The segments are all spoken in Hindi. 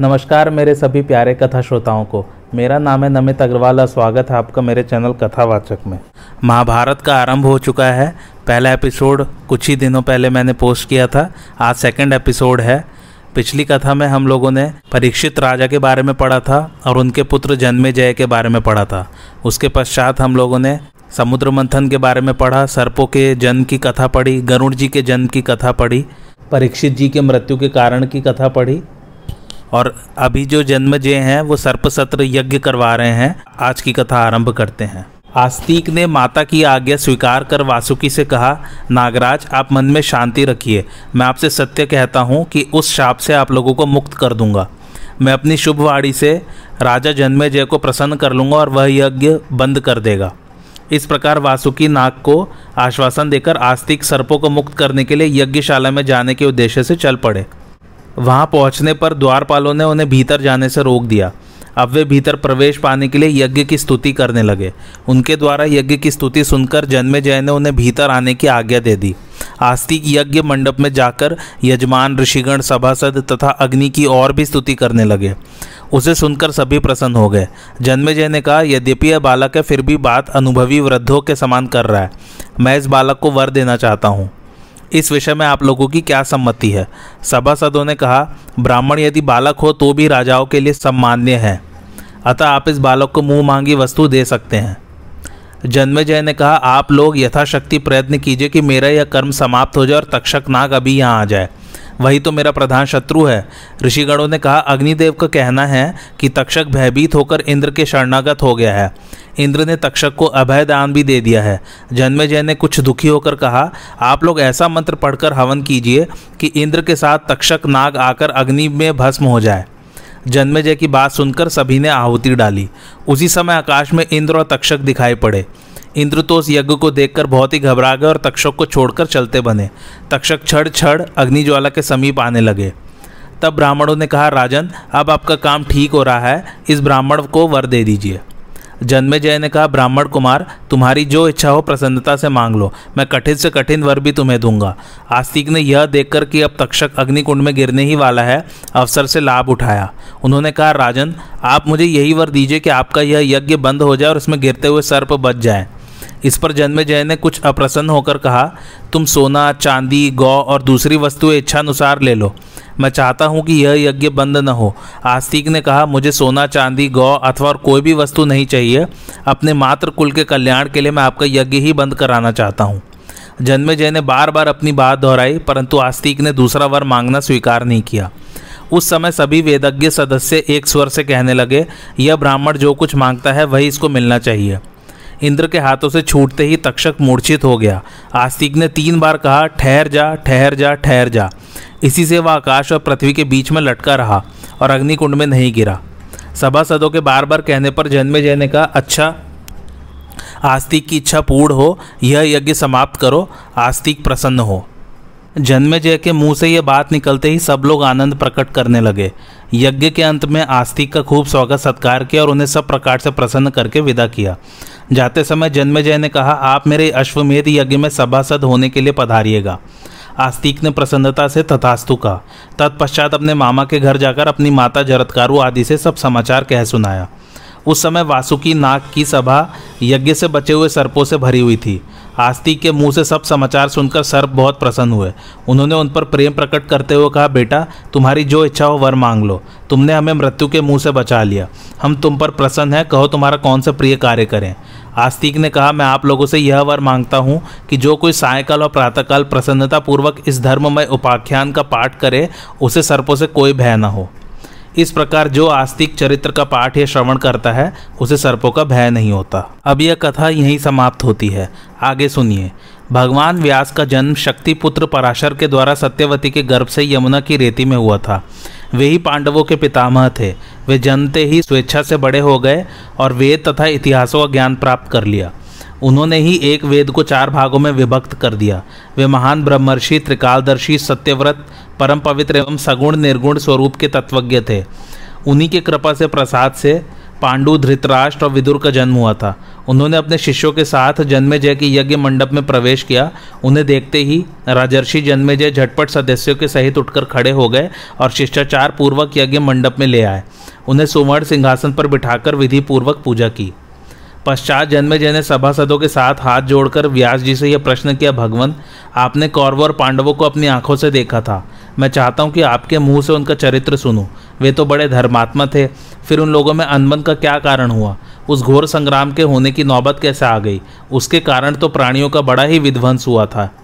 नमस्कार मेरे सभी प्यारे कथा श्रोताओं को। मेरा नाम है नमित अग्रवाल और स्वागत है आपका मेरे चैनल कथावाचक में। महाभारत का आरंभ हो चुका है। पहला एपिसोड कुछ ही दिनों पहले मैंने पोस्ट किया था। आज सेकंड एपिसोड है। पिछली कथा में हम लोगों ने परीक्षित राजा के बारे में पढ़ा था और उनके पुत्र जन्मे जय के बारे में पढ़ा था। उसके पश्चात हम लोगों ने समुद्र मंथन के बारे में पढ़ा, सर्पों के जन्म की कथा पढ़ी, गरुड़ जी के जन्म की कथा पढ़ी, परीक्षित जी के मृत्यु के कारण की कथा पढ़ी और अभी जो जन्मजय हैं, वो सर्प सत्र यज्ञ करवा रहे हैं। आज की कथा आरंभ करते हैं। आस्तिक ने माता की आज्ञा स्वीकार कर वासुकी से कहा, नागराज, आप मन में शांति रखिए। मैं आपसे सत्य कहता हूँ कि उस शाप से आप लोगों को मुक्त कर दूँगा। मैं अपनी शुभवाणी से राजा जन्मेजय को प्रसन्न कर लूँगा और वह यज्ञ बंद कर देगा। इस प्रकार वासुकी नाग को आश्वासन देकर आस्तिक सर्पों को मुक्त करने के लिए यज्ञशाला में जाने के उद्देश्य से चल पड़े। वहाँ पहुँचने पर द्वारपालों ने उन्हें भीतर जाने से रोक दिया। अब वे भीतर प्रवेश पाने के लिए यज्ञ की स्तुति करने लगे। उनके द्वारा यज्ञ की स्तुति सुनकर जन्मे जय ने उन्हें भीतर आने की आज्ञा दे दी। आस्तिक यज्ञ मंडप में जाकर यजमान, ऋषिगण, सभासद तथा अग्नि की और भी स्तुति करने लगे। उसे सुनकर सभी प्रसन्न हो गए। जन्मेजय ने कहा, यद्यपि यह बालक है, फिर भी बात अनुभवी वृद्धों के समान कर रहा है। मैं इस बालक को वर देना चाहता हूँ। इस विषय में आप लोगों की क्या सम्मति है? सभासदों ने कहा, ब्राह्मण यदि बालक हो तो भी राजाओं के लिए सम्मान्य है। अतः आप इस बालक को मुँह मांगी वस्तु दे सकते हैं। जन्मेजय ने कहा, आप लोग यथाशक्ति प्रयत्न कीजिए कि मेरा यह कर्म समाप्त हो जाए और तक्षक नाग अभी यहाँ आ जाए। वही तो मेरा प्रधान शत्रु है। ऋषिगणों ने कहा, अग्निदेव का कहना है कि तक्षक भयभीत होकर इंद्र के शरणागत हो गया है। इंद्र ने तक्षक को अभय दान भी दे दिया है। जन्मेजय ने कुछ दुखी होकर कहा, आप लोग ऐसा मंत्र पढ़कर हवन कीजिए कि इंद्र के साथ तक्षक नाग आकर अग्नि में भस्म हो जाए। जन्मेजय की बात सुनकर सभी ने आहुति डाली। उसी समय आकाश में इंद्र और तक्षक दिखाई पड़े। इंद्र तो उस यज्ञ को देखकर बहुत ही घबरा गए और तक्षक को छोड़कर चलते बने। तक्षक छड़ छड़ अग्निज्वाला के समीप आने लगे। तब ब्राह्मणों ने कहा, राजन, अब आपका काम ठीक हो रहा है। इस ब्राह्मण को वर दे दीजिए। जन्मे जय ने कहा, ब्राह्मण कुमार, तुम्हारी जो इच्छा हो प्रसन्नता से मांग लो। मैं कठिन से कठिन वर भी तुम्हें दूँगा। आस्तिक ने यह देखकर कि अब तक्षक अग्निकुंड में गिरने ही वाला है, अवसर से लाभ उठाया। उन्होंने कहा, राजन, आप मुझे यही वर दीजिए कि आपका यह यज्ञ बंद हो जाए और उसमें गिरते हुए सर्प बच जाए। इस पर जन्मेजय ने कुछ अप्रसन्न होकर कहा, तुम सोना, चांदी, गौ और दूसरी वस्तुएँ इच्छानुसार ले लो। मैं चाहता हूँ कि यह यज्ञ बंद न हो। आस्तिक ने कहा, मुझे सोना, चांदी, गौ अथवा कोई भी वस्तु नहीं चाहिए। अपने मात्र कुल के कल्याण के लिए मैं आपका यज्ञ ही बंद कराना चाहता हूँ। जन्मेजय ने बार बार अपनी बात दोहराई, परंतु आस्तिक ने दूसरा वर मांगना स्वीकार नहीं किया। उस समय सभी वेदज्ञ सदस्य एक स्वर से कहने लगे, यह ब्राह्मण जो कुछ माँगता है, वही इसको मिलना चाहिए। इंद्र के हाथों से छूटते ही तक्षक मूर्छित हो गया। आस्तिक ने तीन बार कहा, ठहर जा ठहर जा ठहर जा। इसी से वह आकाश और पृथ्वी के बीच में लटका रहा और अग्निकुंड में नहीं गिरा। सभा सदों के बार बार कहने पर जन्मे जय ने कहा अच्छा आस्तिक की इच्छा पूर्ण हो, यह यज्ञ समाप्त करो, आस्तिक प्रसन्न हो। जन्मेजय के मुँह से यह बात निकलते ही सब लोग आनंद प्रकट करने लगे। यज्ञ के अंत में आस्तिक का खूब स्वागत सत्कार किया और उन्हें सब प्रकार से प्रसन्न करके विदा किया। जाते समय जन्मेजय ने कहा, आप मेरे अश्वमेध यज्ञ में सभासद होने के लिए पधारिएगा। आस्तिक ने प्रसन्नता से तथास्तु कहा। तत्पश्चात अपने मामा के घर जाकर अपनी माता जरतकारु आदि से सब समाचार कह सुनाया। उस समय वासुकी नाग की सभा यज्ञ से बचे हुए सर्पों से भरी हुई थी। आस्तिक के मुँह से सब समाचार सुनकर सर्प बहुत प्रसन्न हुए। उन्होंने उन पर प्रेम प्रकट करते हुए कहा, बेटा, तुम्हारी जो इच्छा हो वर मांग लो। तुमने हमें मृत्यु के मुँह से बचा लिया। हम तुम पर प्रसन्न हैं, कहो तुम्हारा कौन सा प्रिय कार्य करें? आस्तिक ने कहा, मैं आप लोगों से यह वर माँगता हूँ कि जो कोई सायकाल और प्रातःकाल प्रसन्नतापूर्वक इस धर्ममय उपाख्यान का पाठ करे, उसे सर्पों से कोई भय न हो। इस प्रकार जो आस्तिक चरित्र का पाठ या श्रवण करता है, उसे सर्पों का भय नहीं होता। अब यह कथा यहीं समाप्त होती है। आगे सुनिए। भगवान व्यास का जन्म शक्तिपुत्र पराशर के द्वारा सत्यवती के गर्भ से यमुना की रेती में हुआ था। वे ही पांडवों के पितामह थे। वे जनते ही स्वेच्छा से बड़े हो गए और वेद तथा इतिहासों का ज्ञान प्राप्त कर लिया। उन्होंने ही एक वेद को चार भागों में विभक्त कर दिया। वे महान ब्रह्मर्षि, त्रिकालदर्शी, सत्यव्रत परम पवित्र एवं सगुण निर्गुण स्वरूप के तत्वज्ञ थे। उन्हीं के कृपा से, प्रसाद से पांडु, धृतराष्ट्र और विदुर का जन्म हुआ था। उन्होंने अपने शिष्यों के साथ जन्मेजय के यज्ञ मंडप में प्रवेश किया। उन्हें देखते ही राजर्षि जन्मेजय झटपट सदस्यों के सहित उठकर खड़े हो गए और शिष्टाचार पूर्वक यज्ञ मंडप में ले आए। उन्हें सुवर्ण सिंहासन पर बिठाकर विधि पूर्वक पूजा की। पश्चात जन्मेजय ने सभासदों के साथ हाथ जोड़कर व्यास जी से यह प्रश्न किया भगवान आपने कौरव और पांडवों को अपनी आँखों से देखा था। मैं चाहता हूँ कि आपके मुँह से उनका चरित्र सुनूं। वे तो बड़े धर्मात्मा थे। फिर उन लोगों में अनबन का क्या कारण हुआ? उस घोर संग्राम के होने की नौबत कैसे आ गई? उसके कारण तो प्राणियों का बड़ा ही विध्वंस हुआ था।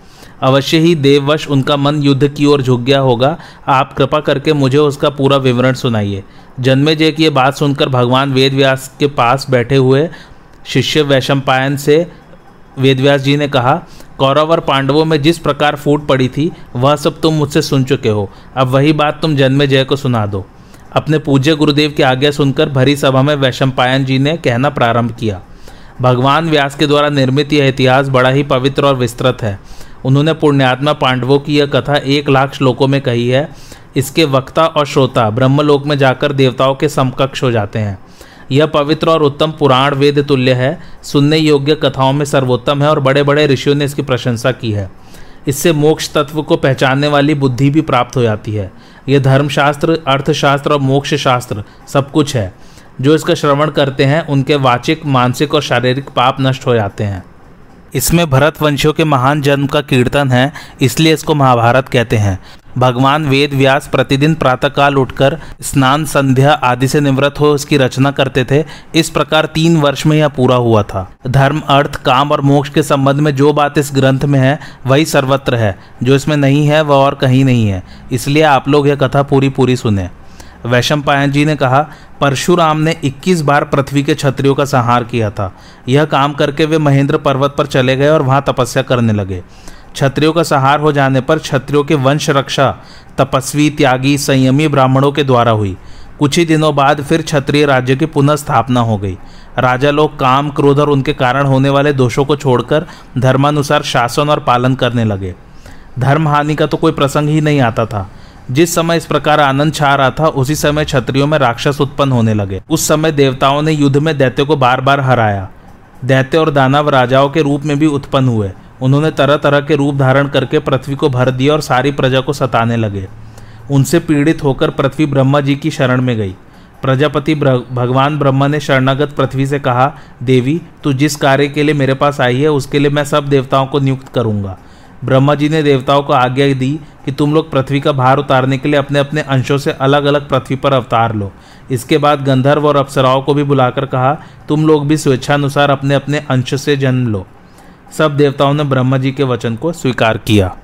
अवश्य ही देववश उनका मन युद्ध की ओर झुक गया होगा। आप कृपा करके मुझे उसका पूरा विवरण सुनाइए। जन्मेजय की ये बात सुनकर भगवान वेद व्यास के पास बैठे हुए शिष्य वैशंपायन से वेदव्यास जी ने कहा, कौरव और पांडवों में जिस प्रकार फूट पड़ी थी, वह सब तुम मुझसे सुन चुके हो। अब वही बात तुम जन्मे जय को सुना दो। अपने पूज्य गुरुदेव की आज्ञा सुनकर भरी सभा में वैशंपायन जी ने कहना प्रारंभ किया। भगवान व्यास के द्वारा निर्मित यह इतिहास बड़ा ही पवित्र और विस्तृत है। उन्होंने पुण्यात्मा पांडवों की यह कथा एक लाख श्लोकों में कही है। इसके वक्ता और श्रोता ब्रह्मलोक में जाकर देवताओं के समकक्ष हो जाते हैं। यह पवित्र और उत्तम पुराण वेद तुल्य है। सुनने योग्य कथाओं में सर्वोत्तम है और बड़े बड़े ऋषियों ने इसकी प्रशंसा की है। इससे मोक्ष तत्व को पहचानने वाली बुद्धि भी प्राप्त हो जाती है। यह धर्मशास्त्र, अर्थशास्त्र और मोक्ष शास्त्र सब कुछ है। जो इसका श्रवण करते हैं, उनके वाचिक, मानसिक और शारीरिक पाप नष्ट हो जाते हैं। इसमें भरत वंशियों के महान जन्म का कीर्तन है, इसलिए इसको महाभारत कहते हैं। भगवान वेद व्यास प्रतिदिन प्रातःकाल उठकर स्नान, संध्या आदि से निवृत्त हो उसकी रचना करते थे। इस प्रकार तीन वर्ष में यह पूरा हुआ था। धर्म, अर्थ, काम और मोक्ष के संबंध में जो बात इस ग्रंथ में है, वही सर्वत्र है। जो इसमें नहीं है, वह और कहीं नहीं है। इसलिए आप लोग यह कथा पूरी पूरी सुने। वैशम पायन जी ने कहा, परशुराम ने 21 बार पृथ्वी के क्षत्रियों का संहार किया था। यह काम करके वे महेंद्र पर्वत पर चले गए और वहाँ तपस्या करने लगे। क्षत्रियों का सहार हो जाने पर क्षत्रियों के वंश रक्षा, तपस्वी, त्यागी, संयमी ब्राह्मणों के द्वारा हुई। कुछ ही दिनों बाद फिर क्षत्रिय राज्य की पुनः स्थापना हो गई। राजा लोग काम, क्रोध और उनके कारण होने वाले दोषों को छोड़कर धर्मानुसार शासन और पालन करने लगे। धर्म हानि का तो कोई प्रसंग ही नहीं आता था। जिस समय इस प्रकार आनंद छा रहा था, उसी समय क्षत्रियों में राक्षस उत्पन्न होने लगे। उस समय देवताओं ने युद्ध में दैत्य को बार बार हराया। दैत्य और दानव राजाओं के रूप में भी उत्पन्न हुए। उन्होंने तरह तरह के रूप धारण करके पृथ्वी को भर दिया और सारी प्रजा को सताने लगे। उनसे पीड़ित होकर पृथ्वी ब्रह्मा जी की शरण में गई। प्रजापति भगवान ब्रह्मा ने शरणागत पृथ्वी से कहा, देवी, तू जिस कार्य के लिए मेरे पास आई है, उसके लिए मैं सब देवताओं को नियुक्त करूँगा। ब्रह्मा जी ने देवताओं को आज्ञा दी कि तुम लोग पृथ्वी का भार उतारने के लिए अपने अपने अंशों से अलग अलग पृथ्वी पर अवतार लो। इसके बाद गंधर्व और अप्सराओं को भी बुलाकर कहा, तुम लोग भी स्वेच्छानुसार अपने अपने अंश से जन्म लो। सब देवताओं ने ब्रह्मा जी के वचन को स्वीकार किया।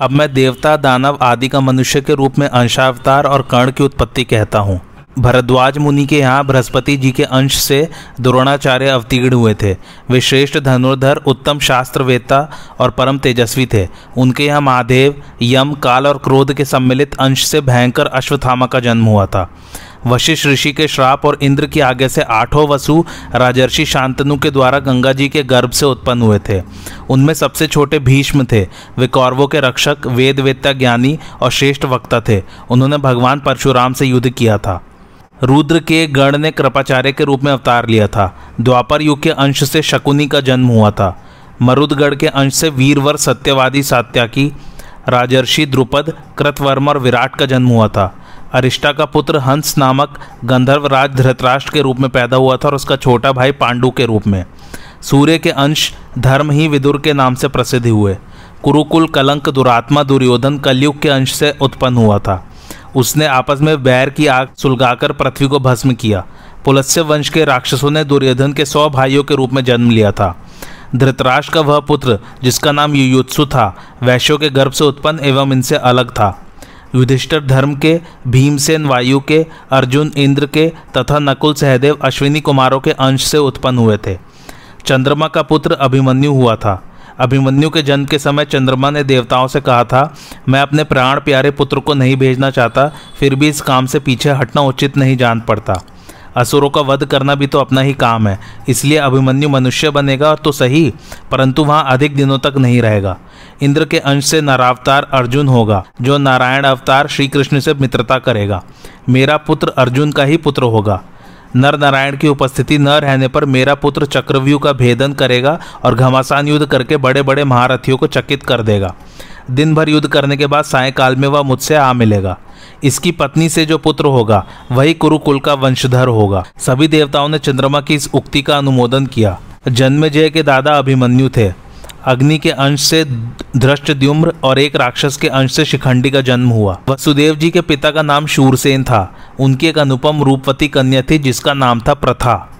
अब मैं देवता, दानव आदि का मनुष्य के रूप में अंशावतार और कर्ण की उत्पत्ति कहता हूँ। भरद्वाज मुनि के यहाँ बृहस्पति जी के अंश से द्रोणाचार्य अवतीर्ण हुए थे। वे श्रेष्ठ धनुर्धर, उत्तम शास्त्रवेत्ता और परम तेजस्वी थे। उनके यहाँ महादेव, यम, काल और क्रोध के सम्मिलित अंश से भयंकर अश्वत्थामा का जन्म हुआ था। वशिष्ठ ऋषि के श्राप और इंद्र की आगे से आठों वसु राजर्षि शांतनु के द्वारा गंगा जी के गर्भ से उत्पन्न हुए थे। उनमें सबसे छोटे भीष्म थे। वे कौरवों के रक्षक वेद वेत्ता ज्ञानी और श्रेष्ठ वक्ता थे। उन्होंने भगवान परशुराम से युद्ध किया था। रुद्र के गण ने कृपाचार्य के रूप में अवतार लिया था। द्वापर युग के अंश से शकुनी का जन्म हुआ था। मरुदगढ़ के अंश से वीरवर सत्यवादी सात्याकी, राजर्षि द्रुपद, कृतवर्म और विराट का जन्म हुआ था। अरिष्टा का पुत्र हंस नामक गंधर्व राज धृतराष्ट्र के रूप में पैदा हुआ था और उसका छोटा भाई पांडु के रूप में। सूर्य के अंश धर्म ही विदुर के नाम से प्रसिद्ध हुए। कुरुकुल, कलंक, दुरात्मा, दुर्योधन, कलयुग के अंश से उत्पन्न हुआ था। उसने आपस में बैर की आग सुलगाकर पृथ्वी को भस्म किया। पुलस्य वंश के राक्षसों ने दुर्योधन के सौ भाइयों के रूप में जन्म लिया था। धृतराष्ट्र का वह पुत्र, जिसका नाम युयुत्सु था, वैश्यों के गर्भ से उत्पन्न एवं इनसे अलग था। युधिष्ठिर धर्म के, भीमसेन वायु के, अर्जुन इंद्र के तथा नकुल सहदेव अश्विनी कुमारों के अंश से उत्पन्न हुए थे। चंद्रमा का पुत्र अभिमन्यु हुआ था। अभिमन्यु के जन्म के समय चंद्रमा ने देवताओं से कहा था, मैं अपने प्राण प्यारे पुत्र को नहीं भेजना चाहता, फिर भी इस काम से पीछे हटना उचित नहीं जान पड़ता। असुरों का वध करना भी तो अपना ही काम है। इसलिए अभिमन्यु मनुष्य बनेगा तो सही, परंतु वहाँ अधिक दिनों तक नहीं रहेगा। इंद्र के अंश से नारावतार अर्जुन होगा, जो नारायण अवतार श्री कृष्ण से मित्रता करेगा। मेरा पुत्र अर्जुन का ही पुत्र होगा। नर नारायण की उपस्थिति न रहने पर मेरा पुत्र चक्रव्यूह का भेदन करेगा और घमासान युद्ध करके बड़े बड़े महारथियों को चकित कर देगा। दिन भर युद्ध करने के बाद सायकाल में वह मुझसे आ मिलेगा। इसकी पत्नी से जो पुत्र होगा, वही कुरुकुल का वंशधर होगा। सभी देवताओं ने चंद्रमा की इस उक्ति का अनुमोदन किया। जन्मजय के दादा अभिमन्यु थे। अग्नि के अंश से धृष्टद्युम्र और एक राक्षस के अंश से शिखंडी का जन्म हुआ। वसुदेव जी के पिता का नाम शूरसेन था। उनकी एक अनुपम रूपवती कन्या थी, जिसका नाम था प्रथा।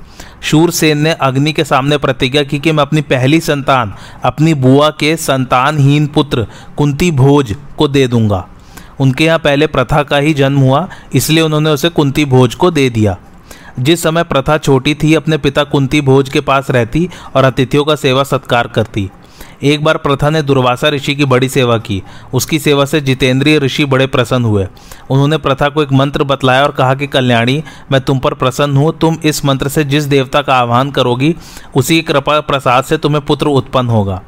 शूरसेन ने अग्नि के सामने प्रतिज्ञा की कि मैं अपनी पहली संतान, अपनी बुआ के संतानहीन पुत्र कुंती भोज को दे दूँगा। उनके यहाँ पहले प्रथा का ही जन्म हुआ, इसलिए उन्होंने उसे कुंती भोज को दे दिया। जिस समय प्रथा छोटी थी, अपने पिता कुंती भोज के पास रहती और अतिथियों का सेवा सत्कार करती। एक बार प्रथा ने दुर्वासा ऋषि की बड़ी सेवा की। उसकी सेवा से जितेंद्रीय ऋषि बड़े प्रसन्न हुए। उन्होंने प्रथा को एक मंत्र बतलाया और कहा कि, कल्याणी, मैं तुम पर प्रसन्न हूँ। तुम इस मंत्र से जिस देवता का आह्वान करोगी, उसी कृपा प्रसाद से तुम्हें पुत्र उत्पन्न होगा।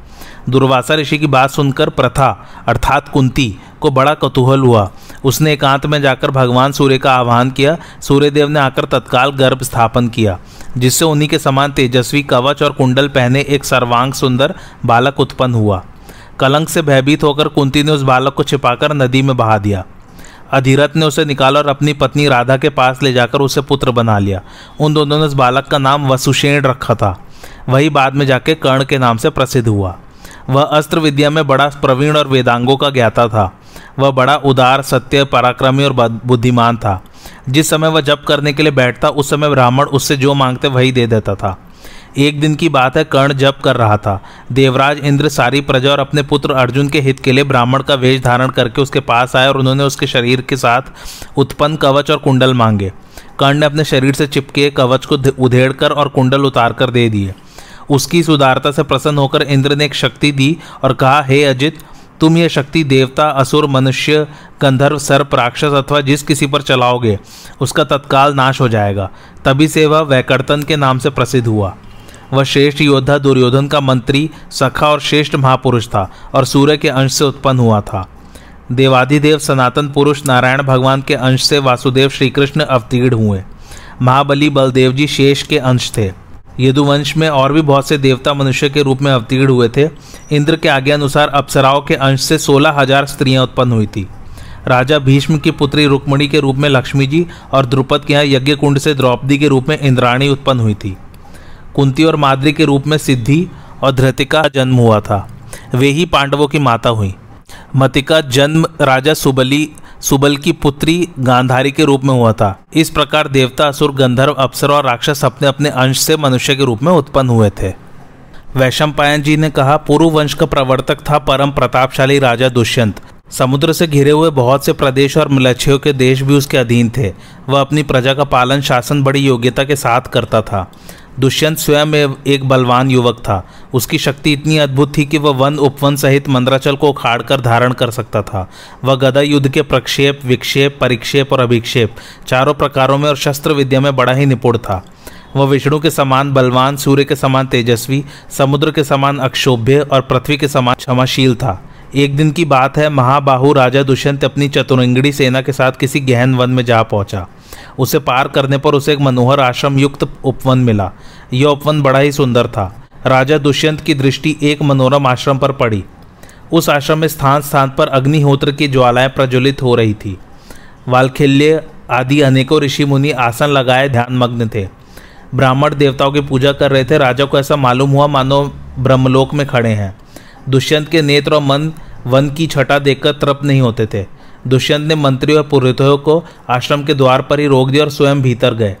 दुर्वासा ऋषि की बात सुनकर प्रथा, अर्थात कुंती को बड़ा कतूहल हुआ। उसने एकांत में जाकर भगवान सूर्य का आह्वान किया। सूर्यदेव ने आकर तत्काल गर्भ स्थापन किया, जिससे उन्हीं के समान तेजस्वी कवच और कुंडल पहने एक सर्वांग सुंदर बालक उत्पन्न हुआ। कलंक से भयभीत होकर कुंती ने उस बालक को छिपाकर नदी में बहा दिया। अधीरथ ने उसे निकाला और अपनी पत्नी राधा के पास ले जाकर उसे पुत्र बना लिया। उन दोनों ने उस बालक का नाम वसुषेण रखा था। वही बाद में जाके कर्ण के नाम से प्रसिद्ध हुआ। वह अस्त्र विद्या में बड़ा प्रवीण और वेदांगों का ज्ञाता था। वह बड़ा उदार, सत्य, पराक्रमी और बुद्धिमान था। जिस समय वह जप करने के लिए बैठता, उस समय ब्राह्मण उससे जो मांगते वही दे देता था। एक दिन की बात है, कर्ण जप कर रहा था। देवराज इंद्र सारी प्रजा और अपने पुत्र अर्जुन के हित के लिए ब्राह्मण का वेश धारण करके उसके पास आए और उन्होंने उसके शरीर के साथ उत्पन्न कवच और कुंडल मांगे। कर्ण ने अपने शरीर से चिपके कवच को उधेड़ कर और कुंडल उतार कर दे दिए। उसकी सुदारता से प्रसन्न होकर इंद्र ने एक शक्ति दी और कहा, हे अजित तुम यह शक्ति, देवता, असुर, मनुष्य, गंधर्व, सर्प, राक्षस अथवा जिस किसी पर चलाओगे, उसका तत्काल नाश हो जाएगा। तभी से वह वैकर्तन के नाम से प्रसिद्ध हुआ। वह श्रेष्ठ योद्धा, दुर्योधन का मंत्री, सखा और श्रेष्ठ महापुरुष था और सूर्य के अंश से उत्पन्न हुआ था। देवाधिदेव सनातन पुरुष, नारायण भगवान के अंश से वासुदेव श्रीकृष्ण अवतीर्ण हुए। महाबली बलदेव जी शेष के अंश थे। यदुवंश में और भी बहुत से देवता मनुष्य के रूप में अवतीर्ण हुए थे। इंद्र के आज्ञा अनुसार अप्सराओं के अंश से सोलह हज़ार स्त्रियाँ उत्पन्न हुई थी। राजा भीष्म की पुत्री रुक्मणी के रूप में लक्ष्मी जी और द्रुपद के यहाँ यज्ञ कुंड से द्रौपदी के रूप में इंद्राणी उत्पन्न हुई थी। कुंती और माद्री के रूप में सिद्धि और धृतिका जन्म हुआ था। वे ही पांडवों की माता हुई। मतिका जन्म राजा सुबली सुबल की पुत्री गांधारी के रूप में हुआ था। इस प्रकार देवता, असुर, गंधर्व, अप्सर और राक्षस अपने अपने अंश से मनुष्य के रूप में उत्पन्न हुए थे। वैशम पायन जी ने कहा, पूर्व वंश का प्रवर्तक था परम प्रतापशाली राजा दुष्यंत। समुद्र से घिरे हुए बहुत से प्रदेश और मलच्छियों के देश भी उसके अधीन थे। वह अपनी प्रजा का पालन शासन बड़ी योग्यता के साथ करता था। दुष्यंत स्वयं एक बलवान युवक था। उसकी शक्ति इतनी अद्भुत थी कि वह वन उपवन सहित मंद्राचल को उखाड़ कर धारण कर सकता था। वह गदा युद्ध के प्रक्षेप, विक्षेप, परिक्षेप और अभिक्षेप, चारों प्रकारों में और शस्त्र विद्या में बड़ा ही निपुण था। वह विष्णु के समान बलवान, सूर्य के समान तेजस्वी, समुद्र के समान अक्षोभ्य और पृथ्वी के समान क्षमाशील था। एक दिन की बात है, महाबाहु राजा दुष्यंत अपनी चतुरंगड़ी सेना के साथ किसी गहन वन में जा पहुँचा। उसे पार करने पर उसे एक मनोहर आश्रम युक्त उपवन मिला। यह उपवन बड़ा ही सुंदर था। राजा दुष्यंत की दृष्टि एक मनोरम आश्रम पर पड़ी। उस आश्रम में स्थान स्थान पर अग्निहोत्र की ज्वालाएँ प्रज्वलित हो रही थी। वालखिल्य आदि अनेकों ऋषि मुनि आसन लगाए ध्यानमग्न थे। ब्राह्मण देवताओं की पूजा कर रहे थे। राजा को ऐसा मालूम हुआ, मानो ब्रह्मलोक में खड़े हैं। दुष्यंत के नेत्र और मन वन की छटा देखकर तृप्त नहीं होते थे। दुष्यंत ने मंत्रियों और पुरोहितों को आश्रम के द्वार पर ही रोक दिया और स्वयं भीतर गए।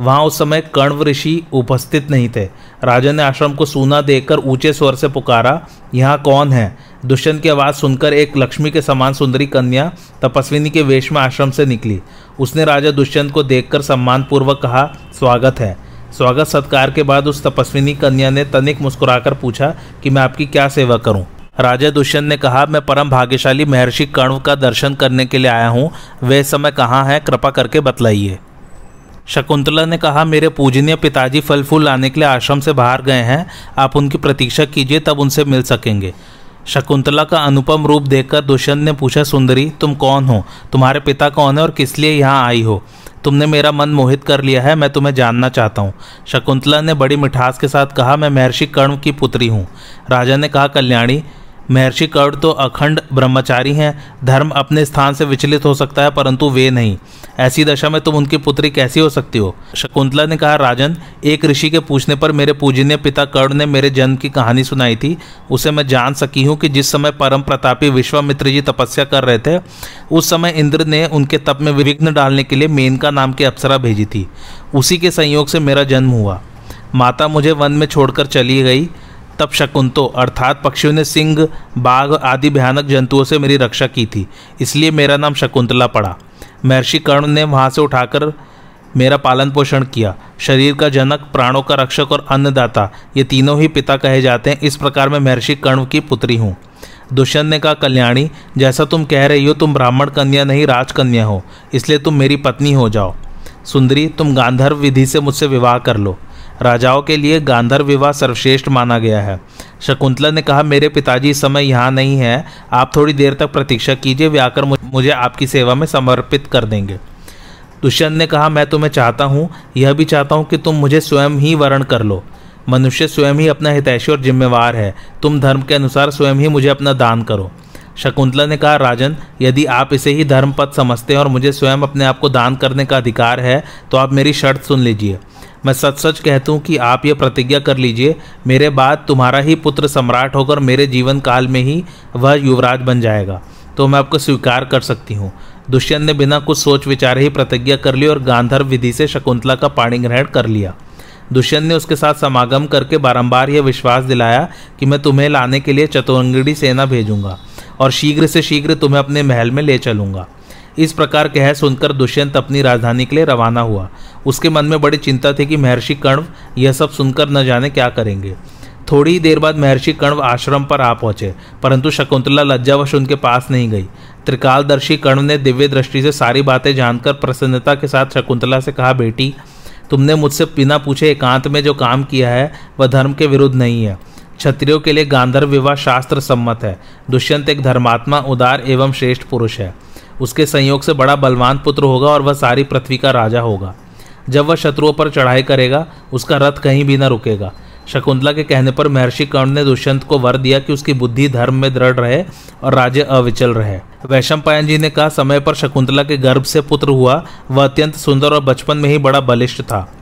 वहाँ उस समय कण्व ऋषि उपस्थित नहीं थे। राजा ने आश्रम को सूना देकर ऊँचे स्वर से पुकारा, यहाँ कौन है? दुष्यंत की आवाज़ सुनकर एक लक्ष्मी के समान सुंदरी कन्या तपस्विनी के वेश में आश्रम से निकली। उसने राजा दुष्यंत को देखकर सम्मानपूर्वक कहा, स्वागत है। स्वागत सत्कार के बाद उस तपस्विनी कन्या ने तनिक मुस्कुराकर पूछा कि, मैं आपकी क्या सेवा करूँ? राजा दुष्यंत ने कहा, मैं परम भाग्यशाली महर्षि कर्ण का दर्शन करने के लिए आया हूँ। वे समय कहाँ है, कृपा करके बतलाइए। शकुंतला ने कहा, मेरे पूजनीय पिताजी फल फूल लाने के लिए आश्रम से बाहर गए हैं। आप उनकी प्रतीक्षा कीजिए, तब उनसे मिल सकेंगे। शकुंतला का अनुपम रूप देखकर दुष्यंत ने पूछा, सुंदरी, तुम कौन हो? तुम्हारे पिता कौन है और किस लिए यहाँ आई हो? तुमने मेरा मन मोहित कर लिया है, मैं तुम्हें जानना चाहता हूँ। शकुंतला ने बड़ी मिठास के साथ कहा, मैं महर्षि कर्ण की पुत्री हूँ। राजा ने कहा, कल्याणी महर्षि कर्ण तो अखंड ब्रह्मचारी हैं, धर्म अपने स्थान से विचलित हो सकता है, परंतु वे नहीं। ऐसी दशा में तुम उनकी पुत्री कैसी हो सकती हो? शकुंतला ने कहा, राजन, एक ऋषि के पूछने पर मेरे पूजनीय पिता कर्ण ने मेरे जन्म की कहानी सुनाई थी। उसे मैं जान सकी हूँ कि जिस समय परम प्रतापी विश्वामित्र जी तपस्या कर रहे थे, उस समय इंद्र ने उनके तप में विघ्न डालने के लिए मेनका नाम की अप्सरा भेजी थी। उसी के संयोग से मेरा जन्म हुआ। माता मुझे वन में छोड़कर चली गई। तब शकुंतो अर्थात पक्षियों ने सिंह, बाघ आदि भयानक जंतुओं से मेरी रक्षा की थी, इसलिए मेरा नाम शकुंतला पड़ा। महर्षि कर्ण ने वहाँ से उठाकर मेरा पालन पोषण किया। शरीर का जनक, प्राणों का रक्षक और अन्नदाता, ये तीनों ही पिता कहे जाते हैं, इस प्रकार मैं महर्षि कर्ण की पुत्री हूँ। दुष्यंत ने कहा, कल्याणी, जैसा तुम कह रही हो, तुम ब्राह्मण कन्या नहीं, राजकन्या हो, इसलिए तुम मेरी पत्नी हो जाओ। सुंदरी, तुम गांधर्व विधि से मुझसे विवाह कर लो। राजाओं के लिए गांधर्व विवाह सर्वश्रेष्ठ माना गया है। शकुंतला ने कहा, मेरे पिताजी इस समय यहाँ नहीं है। आप थोड़ी देर तक प्रतीक्षा कीजिए, वे आकर मुझे आपकी सेवा में समर्पित कर देंगे। दुष्यंत ने कहा, मैं तुम्हें चाहता हूँ, यह भी चाहता हूँ कि तुम मुझे स्वयं ही वर्ण कर लो। मनुष्य स्वयं ही अपना हितैषी और जिम्मेवार है। तुम धर्म के अनुसार स्वयं ही मुझे अपना दान करो। शकुंतला ने कहा, राजन, यदि आप इसे ही धर्म पद समझते हैं और मुझे स्वयं अपने आप को दान करने का अधिकार है तो आप मेरी शर्त सुन लीजिए। मैं सच सच कहता हूँ कि आप ये प्रतिज्ञा कर लीजिए, मेरे बाद तुम्हारा ही पुत्र सम्राट होकर मेरे जीवन काल में ही वह युवराज बन जाएगा। तो मैं आपको स्वीकार कर सकती हूँ। दुष्यंत ने बिना कुछ सोच विचार ही प्रतिज्ञा कर ली और गांधर्व विधि से शकुंतला का पाणी ग्रहण कर लिया। दुष्यंत ने उसके साथ समागम करके बारंबार यह विश्वास दिलाया कि मैं तुम्हें लाने के लिए चतुरंगड़ी सेना भेजूँगा और शीघ्र से शीघ्र तुम्हें अपने महल में ले चलूँगा। इस प्रकार कह सुनकर दुष्यंत अपनी राजधानी के लिए रवाना हुआ। उसके मन में बड़ी चिंता थी कि महर्षि कण्व यह सब सुनकर न जाने क्या करेंगे। थोड़ी ही देर बाद महर्षि कण्व आश्रम पर आ पहुँचे, परंतु शकुंतला लज्जावश उनके पास नहीं गई। त्रिकालदर्शी कण्व ने दिव्य दृष्टि से सारी बातें जानकर प्रसन्नता के साथ शकुंतला से कहा, बेटी, तुमने मुझसे बिना पूछे एकांत में जो काम किया है, वह धर्म के विरुद्ध नहीं है। क्षत्रियों के लिए गांधर्व विवाह शास्त्र सम्मत है। दुष्यंत एक धर्मात्मा, उदार एवं श्रेष्ठ पुरुष है। उसके संयोग से बड़ा बलवान पुत्र होगा और वह सारी पृथ्वी का राजा होगा। जब वह शत्रुओं पर चढ़ाई करेगा, उसका रथ कहीं भी न रुकेगा। शकुंतला के कहने पर महर्षि कर्ण ने दुष्यंत को वर दिया कि उसकी बुद्धि धर्म में दृढ़ रहे और राज्य अविचल रहे। वैशम पायन जी ने कहा, समय पर शकुंतला के गर्भ से पुत्र हुआ। वह अत्यंत सुंदर और बचपन में ही बड़ा बलिष्ठ था।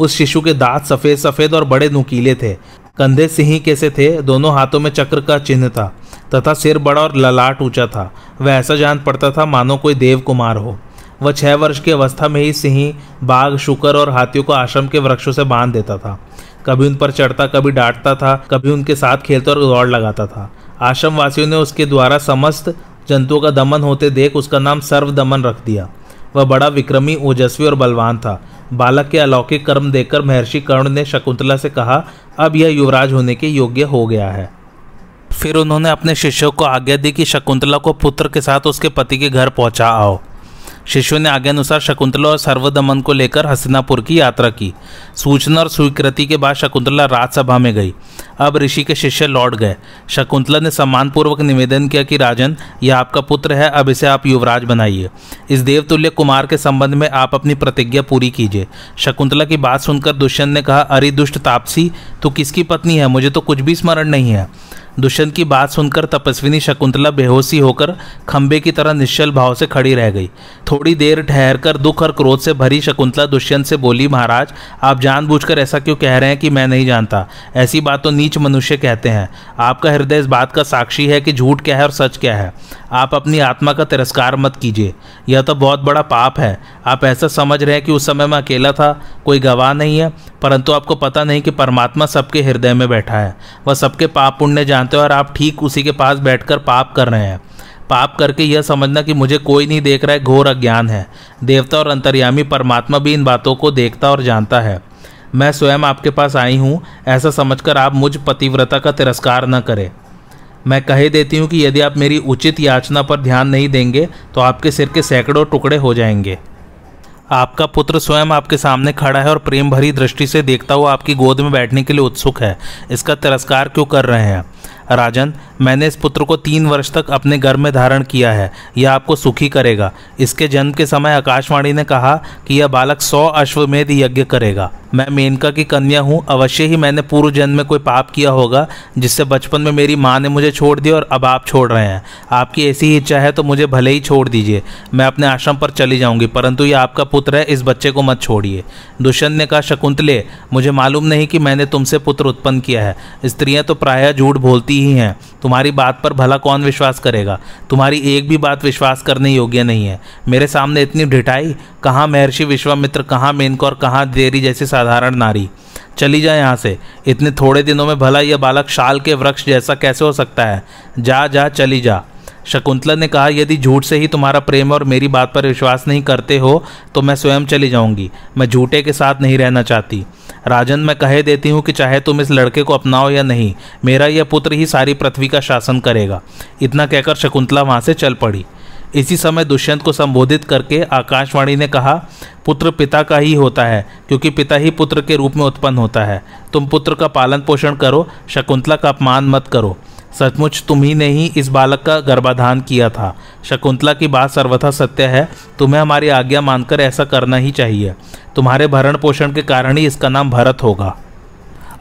उस शिशु के दांत सफ़ेद सफ़ेद और बड़े नुकीले थे। कंधे सिंह के से थे? दोनों हाथों में चक्र का चिन्ह था। तथा सिर बड़ा और ललाट ऊँचा था। वह ऐसा जान पड़ता था, मानो कोई देव कुमार हो। वह छह वर्ष की अवस्था में ही सिंह बाघ, शुकर और हाथियों को आश्रम के वृक्षों से बाँध देता था। कभी उन पर चढ़ता, कभी डांटता था, कभी उनके साथ खेलता और दौड़ लगाता था। आश्रम वासियों ने उसके द्वारा समस्त जंतुओं का दमन होते देख उसका नाम सर्व दमन रख दिया। वह बड़ा विक्रमी, ओजस्वी और बलवान था। बालक के अलौकिक कर्म देखकर महर्षि कर्ण ने शकुंतला से कहा, अब यह युवराज होने के योग्य हो गया है। फिर उन्होंने अपने शिष्यों को आज्ञा दी कि शकुंतला को पुत्र के साथ उसके पति के घर पहुँचा आओ। शिष्यों ने आगे अनुसार शकुंतला और सर्वदमन को लेकर हसीनापुर की यात्रा की। सूचना और स्वीकृति के बाद शकुंतला राजसभा में गई। अब ऋषि के शिष्य लौट गए। शकुंतला ने सम्मानपूर्वक निवेदन किया कि, राजन, यह आपका पुत्र है, अब इसे आप युवराज बनाइए। इस देवतुल्य कुमार के संबंध में आप अपनी प्रतिज्ञा पूरी कीजिए। शकुंतला की बात सुनकर दुष्यंत ने कहा, अरे दुष्ट तापसी तो किसकी पत्नी है? मुझे तो कुछ भी स्मरण नहीं है। दुष्यंत की बात सुनकर तपस्विनी शकुंतला बेहोशी होकर खंबे की तरह निश्चल भाव से खड़ी रह गई। थोड़ी देर ठहर कर दुख और क्रोध से भरी शकुंतला दुष्यंत से बोली, महाराज, आप जानबूझकर ऐसा क्यों कह रहे हैं कि मैं नहीं जानता? ऐसी बात तो नीच मनुष्य कहते हैं। आपका हृदय इस बात का साक्षी है कि झूठ क्या है और सच क्या है। आप अपनी आत्मा का तिरस्कार मत कीजिए। यह तो बहुत बड़ा पाप है। आप ऐसा समझ रहे हैं कि उस समय मैं अकेला था, कोई गवाह नहीं है। परंतु आपको पता नहीं कि परमात्मा सबके हृदय में बैठा है। वह सबके पाप पुण्य जानते हो और आप ठीक उसी के पास बैठकर पाप कर रहे हैं। पाप करके यह समझना कि मुझे कोई नहीं देख रहा है, घोर अज्ञान है। देवता और अंतर्यामी परमात्मा भी इन बातों को देखता और जानता है। मैं स्वयं आपके पास आई हूँ, ऐसा समझकर आप मुझ पतिव्रता का तिरस्कार न करें। मैं कह देती हूँ कि यदि आप मेरी उचित याचना पर ध्यान नहीं देंगे तो आपके सिर के सैकड़ों टुकड़े हो जाएँगे। आपका पुत्र स्वयं आपके सामने खड़ा है और प्रेम भरी दृष्टि से देखता हुआ आपकी गोद में बैठने के लिए उत्सुक है। इसका तिरस्कार क्यों कर रहे हैं? राजन मैंने इस पुत्र को तीन वर्ष तक अपने घर में धारण किया है। यह आपको सुखी करेगा। इसके जन्म के समय आकाशवाणी ने कहा कि यह बालक सौ अश्वमेध यज्ञ करेगा। मैं मेनका की कन्या हूँ। अवश्य ही मैंने पूर्व जन्म में कोई पाप किया होगा, जिससे बचपन में मेरी माँ ने मुझे छोड़ दिया और अब आप छोड़ रहे हैं। आपकी ऐसी इच्छा है तो मुझे भले ही छोड़ दीजिए। मैं अपने आश्रम पर चली जाऊँगी, परंतु ये आपका पुत्र है, इस बच्चे को मत छोड़िए। दुष्यंत ने कहा, शकुंतले, मुझे मालूम नहीं कि मैंने तुमसे पुत्र उत्पन्न किया है। स्त्रियाँ तो प्रायः झूठ बोलती ही हैं। तुम्हारी बात पर भला कौन विश्वास करेगा? तुम्हारी एक भी बात विश्वास करने योग्य नहीं है। मेरे सामने इतनी ढिठाई, कहाँ महर्षि विश्वामित्र, कहाँ मेनकौर कहाँ देरी जैसी साधारण नारी? चली जा यहाँ से। इतने थोड़े दिनों में भला यह बालक शाल के वृक्ष जैसा कैसे हो सकता है? जा जा, चली जा। शकुंतला ने कहा, यदि झूठ से ही तुम्हारा प्रेम और मेरी बात पर विश्वास नहीं करते हो तो मैं स्वयं चली जाऊँगी। मैं झूठे के साथ नहीं रहना चाहती। राजन, मैं कह देती हूँ कि चाहे तुम इस लड़के को अपनाओ या नहीं, मेरा यह पुत्र ही सारी पृथ्वी का शासन करेगा। इतना कहकर शकुंतला वहाँ से चल पड़ी। इसी समय दुष्यंत को संबोधित करके आकाशवाणी ने कहा, पुत्र पिता का ही होता है, क्योंकि पिता ही पुत्र के रूप में उत्पन्न होता है। तुम पुत्र का पालन पोषण करो, शकुंतला का अपमान मत करो। सचमुच तुम्ही ही इस बालक का गर्भाधान किया था। शकुंतला की बात सर्वथा सत्य है। तुम्हें हमारी आज्ञा मानकर ऐसा करना ही चाहिए। तुम्हारे भरण पोषण के कारण ही इसका नाम भरत होगा।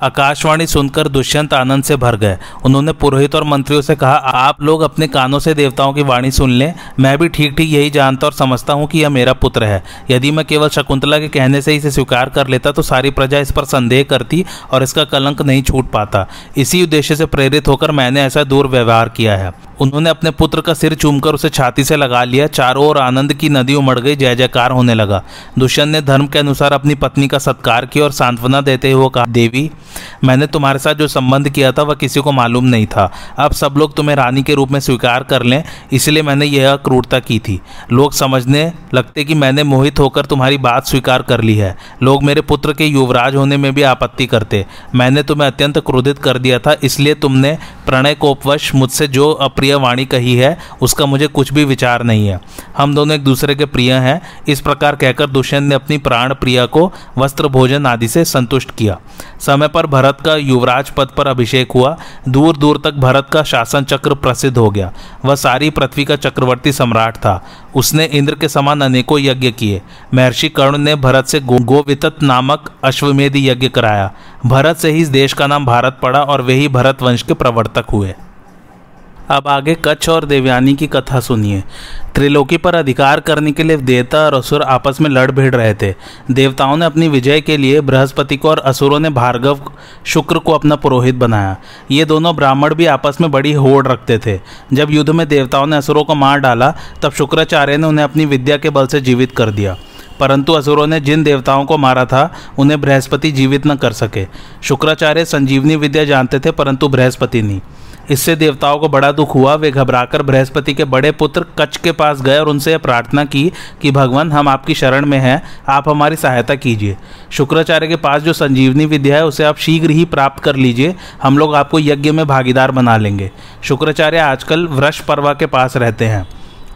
आकाशवाणी सुनकर दुष्यंत आनंद से भर गए। उन्होंने पुरोहित और मंत्रियों से कहा, आप लोग अपने कानों से देवताओं की वाणी सुन लें। मैं भी ठीक ठीक यही जानता और समझता हूँ कि यह मेरा पुत्र है। यदि मैं केवल शकुंतला के कहने से इसे स्वीकार कर लेता तो सारी प्रजा इस पर संदेह करती और इसका कलंक नहीं छूट पाता। इसी उद्देश्य से प्रेरित होकर मैंने ऐसा दुर्व्यवहार किया है। उन्होंने अपने पुत्र का सिर चूमकर उसे छाती से लगा लिया। चारों ओर आनंद की नदी उमड़ गई जय जयकार होने लगा। दुष्यंत ने धर्म के अनुसार अपनी पत्नी का सत्कार किया और सांत्वना देते हुए कहा, देवी मैंने तुम्हारे साथ जो संबंध किया था, वह किसी को मालूम नहीं था। अब सब लोग तुम्हें रानी के रूप में स्वीकार कर लें, इसलिए मैंने यह क्रूरता की थी। लोग समझने लगते कि मैंने मोहित होकर तुम्हारी बात स्वीकार कर ली है। लोग मेरे पुत्र के युवराज होने में भी आपत्ति करते। मैंने तुम्हें अत्यंत क्रोधित कर दिया था, इसलिए तुमने प्रणय कोपवश मुझसे जो अप्रिय वाणी कही है, उसका मुझे कुछ भी विचार नहीं है। हम दोनों एक दूसरे के प्रिय हैं। इस प्रकार कहकर दुष्यंत ने अपनी प्राण प्रिया को वस्त्र भोजन आदि से संतुष्ट किया। समय पर भरत का युवराज पद पर अभिषेक हुआ। दूर दूर तक भरत का शासन चक्र प्रसिद्ध हो गया। वह सारी पृथ्वी का चक्रवर्ती सम्राट था। उसने इंद्र के समान अनेकों यज्ञ किए। महर्षि कर्ण ने भरत से गो नामक अश्वमेधी यज्ञ कराया। भरत से ही इस देश का नाम भारत पड़ा और वे ही भरत वंश के प्रवर्तक हुए। अब आगे कच्छ और देवयानी की कथा सुनिए। त्रिलोकी पर अधिकार करने के लिए देवता और असुर आपस में लड़ भिड़ रहे थे। देवताओं ने अपनी विजय के लिए बृहस्पति को और असुरों ने भार्गव शुक्र को अपना पुरोहित बनाया। ये दोनों ब्राह्मण भी आपस में बड़ी होड़ रखते थे। जब युद्ध में देवताओं ने असुरों को मार डाला, तब शुक्राचार्य ने उन्हें अपनी विद्या के बल से जीवित कर दिया। परंतु असुरों ने जिन देवताओं को मारा था, उन्हें बृहस्पति जीवित न कर सके। शुक्राचार्य संजीवनी विद्या जानते थे, परंतु बृहस्पति नहीं। इससे देवताओं को बड़ा दुख हुआ। वे घबराकर बृहस्पति के बड़े पुत्र कच्छ के पास गए और उनसे प्रार्थना की कि, भगवान, हम आपकी शरण में हैं। आप हमारी सहायता कीजिए। शुक्राचार्य के पास जो संजीवनी विद्या है, उसे आप शीघ्र ही प्राप्त कर लीजिए। हम लोग आपको यज्ञ में भागीदार बना लेंगे। शुक्राचार्य आजकल वृक्ष पर्वा के पास रहते हैं।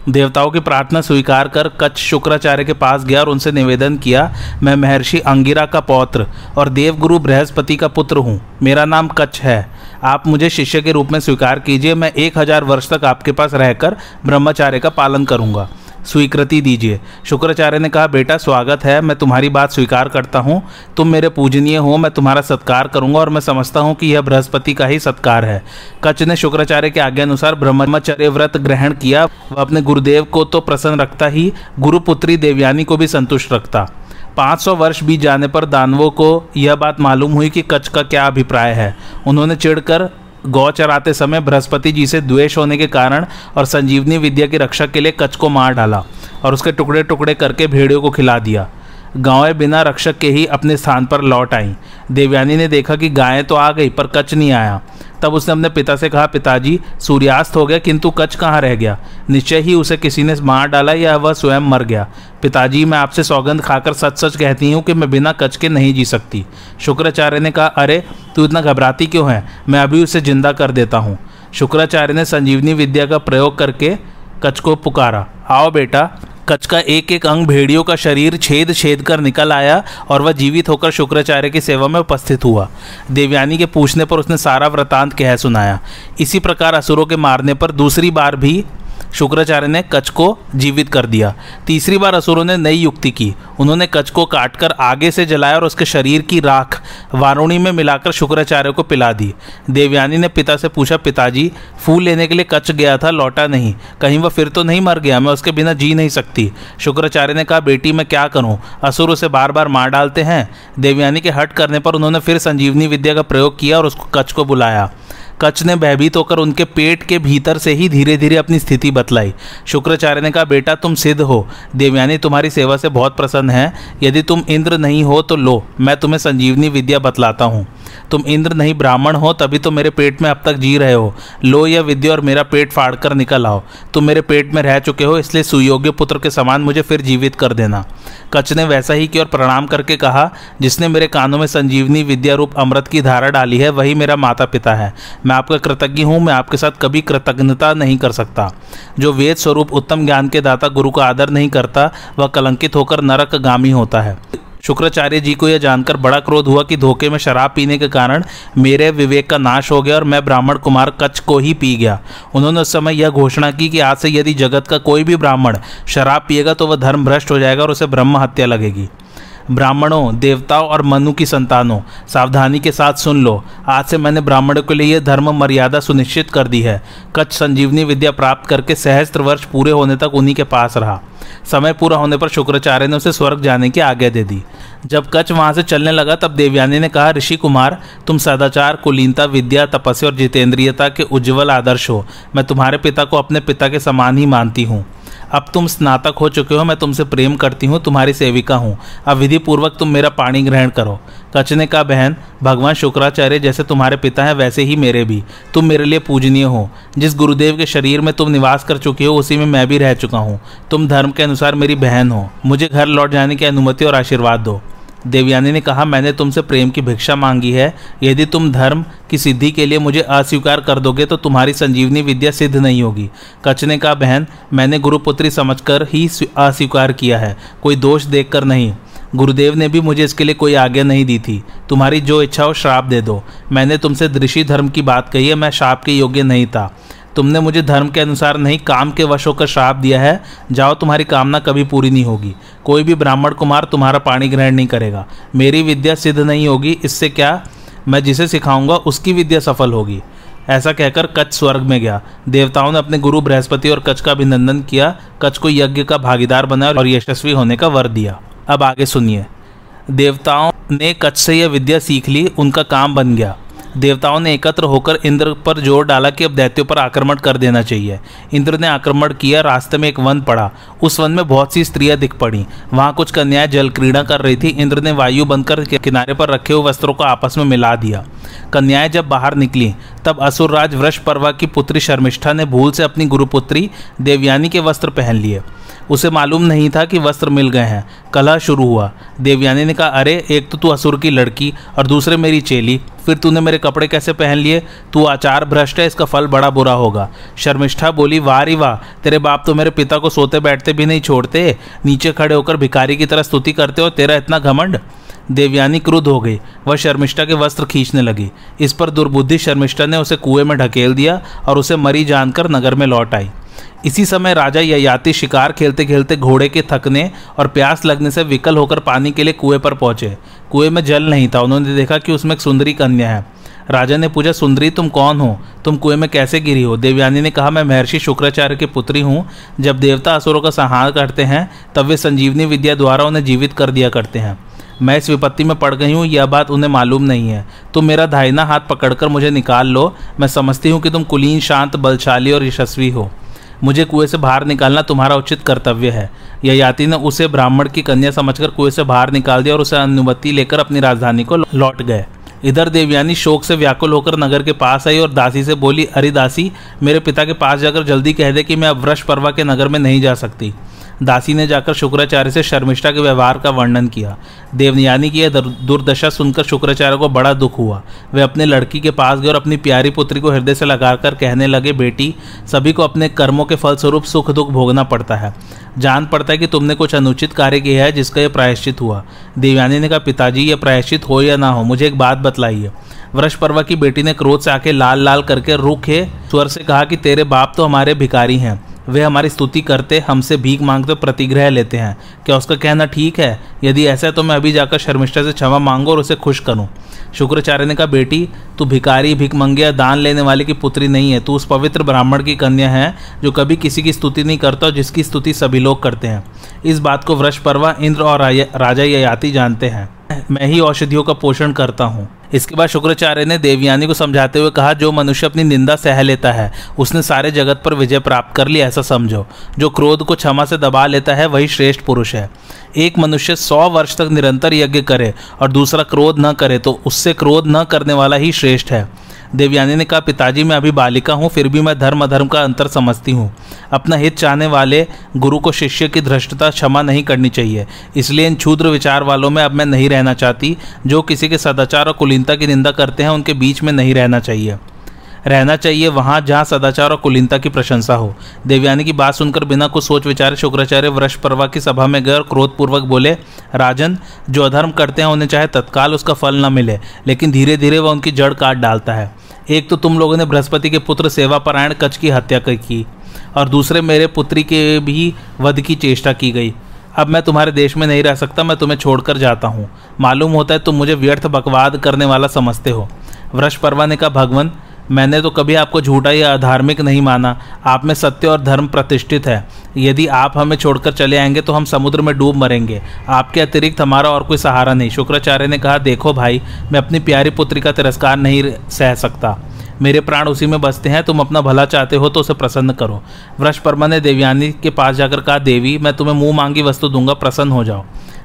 देवताओं की प्रार्थना स्वीकार कर कच्छ शुक्राचार्य के पास गया और उनसे निवेदन किया, मैं महर्षि अंगिरा का पौत्र और देवगुरु बृहस्पति का पुत्र हूँ। मेरा नाम कच्छ है। आप मुझे शिष्य के रूप में स्वीकार कीजिए, मैं एक हज़ार वर्ष तक आपके पास रहकर ब्रह्मचार्य का पालन करूँगा। स्वीकृति दीजिए। शुक्राचार्य ने कहा, बेटा, स्वागत है, मैं तुम्हारी बात स्वीकार करता हूँ। तुम मेरे पूजनीय हो, मैं तुम्हारा सत्कार करूँगा और मैं समझता हूँ कि यह बृहस्पति का ही सत्कार है। कच्छ ने शुक्राचार्य के आज्ञा अनुसार ब्रह्मचर्य व्रत ग्रहण किया। वह अपने गुरुदेव को तो प्रसन्न रखता ही, गुरुपुत्री देवयानी को भी संतुष्ट रखता। 500 वर्ष बीत जाने पर दानवों को यह बात मालूम हुई कि कच्छ का क्या अभिप्राय है। उन्होंने चिढ़कर गौ चराते समय बृहस्पति जी से द्वेष होने के कारण और संजीवनी विद्या की रक्षा के लिए कच्छ को मार डाला और उसके टुकड़े टुकड़े करके भेड़ियों को खिला दिया। गायें बिना रक्षक के ही अपने स्थान पर लौट आईं। देवयानी ने देखा कि गायें तो आ गई, पर कच्छ नहीं आया। तब उसने अपने पिता से कहा, पिताजी, सूर्यास्त हो गया, किंतु कच्छ कहाँ रह गया? निश्चय ही उसे किसी ने मार डाला या वह स्वयं मर गया। पिताजी, मैं आपसे सौगंध खाकर सच सच कहती हूँ कि मैं बिना कच्छ के नहीं जी सकती। शुक्राचार्य ने कहा, अरे, तू इतना घबराती क्यों है? मैं अभी उसे ज़िंदा कर देता हूँ। शुक्राचार्य ने संजीवनी विद्या का प्रयोग करके कच्छ को पुकारा। आओ बेटा कच का एक एक अंग भेड़ियों का शरीर छेद छेद कर निकल आया और वह जीवित होकर शुक्राचार्य की सेवा में उपस्थित हुआ। देवयानी के पूछने पर उसने सारा वृतांत कह सुनाया। इसी प्रकार असुरों के मारने पर दूसरी बार भी शुक्राचार्य ने कच्छ को जीवित कर दिया। तीसरी बार असुरों ने नई युक्ति की। उन्होंने कच्छ को काटकर आगे से जलाया और उसके शरीर की राख वारुणी में मिलाकर शुक्राचार्य को पिला दी। देवयानी ने पिता से पूछा, पिताजी, फूल लेने के लिए कच्छ गया था, लौटा नहीं। कहीं वह फिर तो नहीं मर गया? मैं उसके बिना जी नहीं सकती। शुक्राचार्य ने कहा, बेटी, मैं क्या करूँ? असुर उसे बार बार मार डालते हैं? देवयानी के हट करने पर उन्होंने फिर संजीवनी विद्या का प्रयोग किया और उसको कच्छ को बुलाया। कच ने भयभीत होकर उनके पेट के भीतर से ही धीरे धीरे अपनी स्थिति बतलाई। शुक्राचार्य ने कहा, बेटा, तुम सिद्ध हो। देवयानी तुम्हारी सेवा से बहुत प्रसन्न है। यदि तुम इंद्र नहीं हो तो लो। मैं तुम्हें संजीवनी विद्या बतलाता हूँ। तुम इंद्र नहीं, ब्राह्मण हो, तभी तो मेरे पेट में अब तक जी रहे हो। लो यह विद्या और मेरा पेट फाड़ कर निकल आओ। तुम मेरे पेट में रह चुके हो, इसलिए सुयोग्य पुत्र के समान मुझे फिर जीवित कर देना। कच ने वैसा ही किया और प्रणाम करके कहा, जिसने मेरे कानों में संजीवनी विद्या रूप अमृत की धारा डाली है, वही मेरा माता पिता है। मैं आपका कृतज्ञ हूँ, मैं आपके साथ कभी कृतज्ञता नहीं कर सकता। जो वेद स्वरूप उत्तम ज्ञान के दाता गुरु का आदर नहीं करता, वह कलंकित होकर नरक गामी होता है। शुक्राचार्य जी को यह जानकर बड़ा क्रोध हुआ कि धोखे में शराब पीने के कारण मेरे विवेक का नाश हो गया और मैं ब्राह्मण कुमार कच्छ को ही पी गया। उन्होंने उस समय यह घोषणा की कि आज से यदि जगत का कोई भी ब्राह्मण शराब पिएगा तो वह धर्म भ्रष्ट हो जाएगा और उसे ब्रह्म हत्या लगेगी। ब्राह्मणों, देवताओं और मनु की संतानों, सावधानी के साथ सुन लो। आज से मैंने ब्राह्मणों के लिए धर्म मर्यादा सुनिश्चित कर दी है। कच्छ संजीवनी विद्या प्राप्त करके सहस्त्र वर्ष पूरे होने तक उन्हीं के पास रहा। समय पूरा होने पर शुक्राचार्य ने उसे स्वर्ग जाने की आज्ञा दे दी। जब कच्छ वहाँ से चलने लगा, तब देवयानी ने कहा, ऋषि कुमार, तुम सदाचार, कुलीनता, विद्या, तपस्या और जितेंद्रियता के उज्जवल आदर्श हो। मैं तुम्हारे पिता को अपने पिता के समान ही मानती हूँ। अब तुम स्नातक हो चुके हो, मैं तुमसे प्रेम करती हूँ, तुम्हारी सेविका हूँ। अब विधि पूर्वक तुम मेरा पानी ग्रहण करो। कच ने कहा बहन, भगवान शुक्राचार्य जैसे तुम्हारे पिता हैं, वैसे ही मेरे भी। तुम मेरे लिए पूजनीय हो। जिस गुरुदेव के शरीर में तुम निवास कर चुके हो, उसी में मैं भी रह चुका हूँ। तुम धर्म के अनुसार मेरी बहन हो। मुझे घर लौट जाने की अनुमति और आशीर्वाद दो। देवयानी ने कहा, मैंने तुमसे प्रेम की भिक्षा मांगी है। यदि तुम धर्म की सिद्धि के लिए मुझे अस्वीकार कर दोगे तो तुम्हारी संजीवनी विद्या सिद्ध नहीं होगी। कच ने कहा, बहन, मैंने गुरुपुत्री समझकर ही अस्वीकार किया है। कोई दोष देखकर नहीं। गुरुदेव ने भी मुझे इसके लिए कोई आज्ञा नहीं दी थी। तुम्हारी जो इच्छा हो, श्राप दे दो। मैंने तुमसे दृषि धर्म की बात कही है, मैं श्राप के योग्य नहीं था। तुमने मुझे धर्म के अनुसार नहीं, काम के वश होकर श्राप दिया है। जाओ, तुम्हारी कामना कभी पूरी नहीं होगी। कोई भी ब्राह्मण कुमार तुम्हारा पानी ग्रहण नहीं करेगा। मेरी विद्या सिद्ध नहीं होगी, इससे क्या? मैं जिसे सिखाऊँगा, उसकी विद्या सफल होगी। ऐसा कहकर कच्छ स्वर्ग में गया। देवताओं ने अपने गुरु बृहस्पति और कच्छ का अभिनंदन किया। कच्छ को यज्ञ का भागीदार बनाया और यशस्वी होने का वर दिया। अब आगे सुनिए। देवताओं ने कच्छ से यह विद्या सीख ली, उनका काम बन गया। देवताओं ने एकत्र होकर इंद्र पर ज़ोर डाला कि अब दैत्यों पर आक्रमण कर देना चाहिए। इंद्र ने आक्रमण किया, रास्ते में एक वन पड़ा। उस वन में बहुत सी स्त्रियाँ दिख पड़ी। वहाँ कुछ कन्याएँ जल क्रीड़ा कर रही थी। इंद्र ने वायु बनकर किनारे पर रखे हुए वस्त्रों को आपस में मिला दिया। कन्याएँ जब बाहर निकली, तब असुरराज वृष पर्वा की पुत्री शर्मिष्ठा ने भूल से अपनी गुरुपुत्री देवयानी के वस्त्र पहन लिए। उसे मालूम नहीं था कि वस्त्र मिल गए हैं। कलह शुरू हुआ। देवयानी ने कहा, अरे, एक तो तू असुर की लड़की और दूसरे मेरी चेली। फिर तूने मेरे कपड़े कैसे पहन लिए? तू आचार भ्रष्ट है, इसका फल बड़ा बुरा होगा शर्मिष्ठा बोली, वाह री वाह, तेरे बाप तो मेरे पिता को सोते बैठते भी नहीं छोड़ते। नीचे खड़े होकर भिखारी की तरह स्तुति करते हो, तेरा इतना घमंड देवयानी क्रुद्ध हो गई। वह शर्मिष्ठा के वस्त्र खींचने लगी। इस पर दुर्बुद्धि शर्मिष्ठा ने उसे कुएँ में ढकेल दिया और उसे मरी जानकर नगर में लौट आई। इसी समय राजा ययाति शिकार खेलते खेलते घोड़े के थकने और प्यास लगने से विकल होकर पानी के लिए कुएँ पर पहुँचे। कुएँ में जल नहीं था। उन्होंने देखा कि उसमें एक सुंदरी कन्या है। राजा ने पूछा, सुंदरी, तुम कौन हो? तुम कुएँ में कैसे गिरी हो? देवयानी ने कहा, मैं महर्षि शुक्राचार्य की पुत्री हूँ। जब देवता असुरों का संहार करते हैं, तब वे संजीवनी विद्या द्वारा उन्हें जीवित कर दिया करते हैं। मैं इस विपत्ति में पड़ गई हूँ, यह बात उन्हें मालूम नहीं है। तुम मेरा धाइना हाथ पकड़कर मुझे निकाल लो। मैं समझती हूँ कि तुम कुलीन, शांत, बलशाली और यशस्वी हो। मुझे कुएँ से बाहर निकालना तुम्हारा उचित कर्तव्य है। ययाति याति ने उसे ब्राह्मण की कन्या समझकर कुएँ से बाहर निकाल दिया और उसे अनुमति लेकर अपनी राजधानी को लौट गए। इधर देवयानी शोक से व्याकुल होकर नगर के पास आई और दासी से बोली, अरे दासी, मेरे पिता के पास जाकर जल्दी कह दे कि मैं अब वृक्ष पर्वा के नगर में नहीं जा सकती। दासी ने जाकर शुक्राचार्य से शर्मिष्ठा के व्यवहार का वर्णन किया। देवयानी की यह दुर्दशा सुनकर शुक्राचार्य को बड़ा दुख हुआ। वे अपने लड़की के पास गए और अपनी प्यारी पुत्री को हृदय से लगाकर कहने लगे, बेटी, सभी को अपने कर्मों के फलस्वरूप सुख दुख भोगना पड़ता है। जान पड़ता है कि तुमने कुछ अनुचित कार्य किया है जिसका यह प्रायश्चित हुआ। देवयानी ने कहा, पिताजी, यह प्रायश्चित हो या ना हो, मुझे एक बात बतलाइए। वृष पर्वा की बेटी ने क्रोध से आके लाल लाल करके रुखे स्वर से कहा कि तेरे बाप तो हमारे भिकारी हैं। वे हमारी स्तुति करते, हमसे भीख मांगते, प्रतिग्रह लेते हैं। क्या उसका कहना ठीक है? यदि ऐसा है तो मैं अभी जाकर शर्मिष्ठा से क्षमा मांगू और उसे खुश करूँ। शुक्राचार्य ने कहा, बेटी, तू भिकारी भिक मंगिया दान लेने वाले की पुत्री नहीं है। तू उस पवित्र ब्राह्मण की कन्या है, जो कभी किसी की स्तुति नहीं करता और जिसकी स्तुति सभी लोग करते हैं। इस बात को वृक्ष पर्वा इंद्र और राजा ययाति जानते हैं। मैं ही औषधियों का पोषण करता हूँ। इसके बाद शुक्राचार्य ने देवयानी को समझाते हुए कहा, जो मनुष्य अपनी निंदा सह लेता है, उसने सारे जगत पर विजय प्राप्त कर लिया, ऐसा समझो। जो क्रोध को क्षमा से दबा लेता है, वही श्रेष्ठ पुरुष है। एक मनुष्य सौ वर्ष तक निरंतर यज्ञ करे और दूसरा क्रोध न करे तो उससे क्रोध न करने वाला ही श्रेष्ठ है। देवयानी ने कहा, पिताजी, मैं अभी बालिका हूँ, फिर भी मैं धर्म अधर्म का अंतर समझती हूँ। अपना हित चाहने वाले गुरु को शिष्य की धृष्टता क्षमा नहीं करनी चाहिए। इसलिए इन क्षुद्र विचार वालों में अब मैं नहीं रहना चाहती, जो किसी के सदाचार और कुलीनता की निंदा करते हैं, उनके बीच में नहीं रहना चाहिए। रहना चाहिए वहाँ जहाँ सदाचार और कुलीनता की प्रशंसा हो। देवयानी की बात सुनकर बिना कुछ सोच विचारे शुक्राचार्य वृक्ष पर्वा की सभा में गए और क्रोधपूर्वक बोले, राजन, जो अधर्म करते हैं, उन्हें चाहे तत्काल उसका फल न मिले, लेकिन धीरे धीरे वह उनकी जड़ काट डालता है। एक तो तुम लोगों ने बृहस्पति के पुत्र सेवा परायण कच की हत्या की और दूसरे मेरे पुत्री के भी वध की चेष्टा की गई। अब मैं तुम्हारे देश में नहीं रह सकता, मैं तुम्हें छोड़कर जाता हूँ। मालूम होता है तुम मुझे व्यर्थ बकवाद करने वाला समझते हो। वृष परवा ने कहा भगवान, मैंने तो कभी आपको झूठा या अधार्मिक नहीं माना। आप में सत्य और धर्म प्रतिष्ठित है। यदि आप हमें छोड़कर चले आएँगे तो हम समुद्र में डूब मरेंगे। आपके अतिरिक्त हमारा और कोई सहारा नहीं। शुक्राचार्य ने कहा, देखो भाई, मैं अपनी प्यारी पुत्री का तिरस्कार नहीं सह सकता। मेरे प्राण उसी में बसते हैं, तुम अपना भला चाहते हो तो उसे प्रसन्न करो। वृक्ष परमा ने देवयानी के पास जाकर कहा, देवी, मैं तुम्हें मुँह मांगी वस्तु दूँगा, प्रसन्न हो जाओ।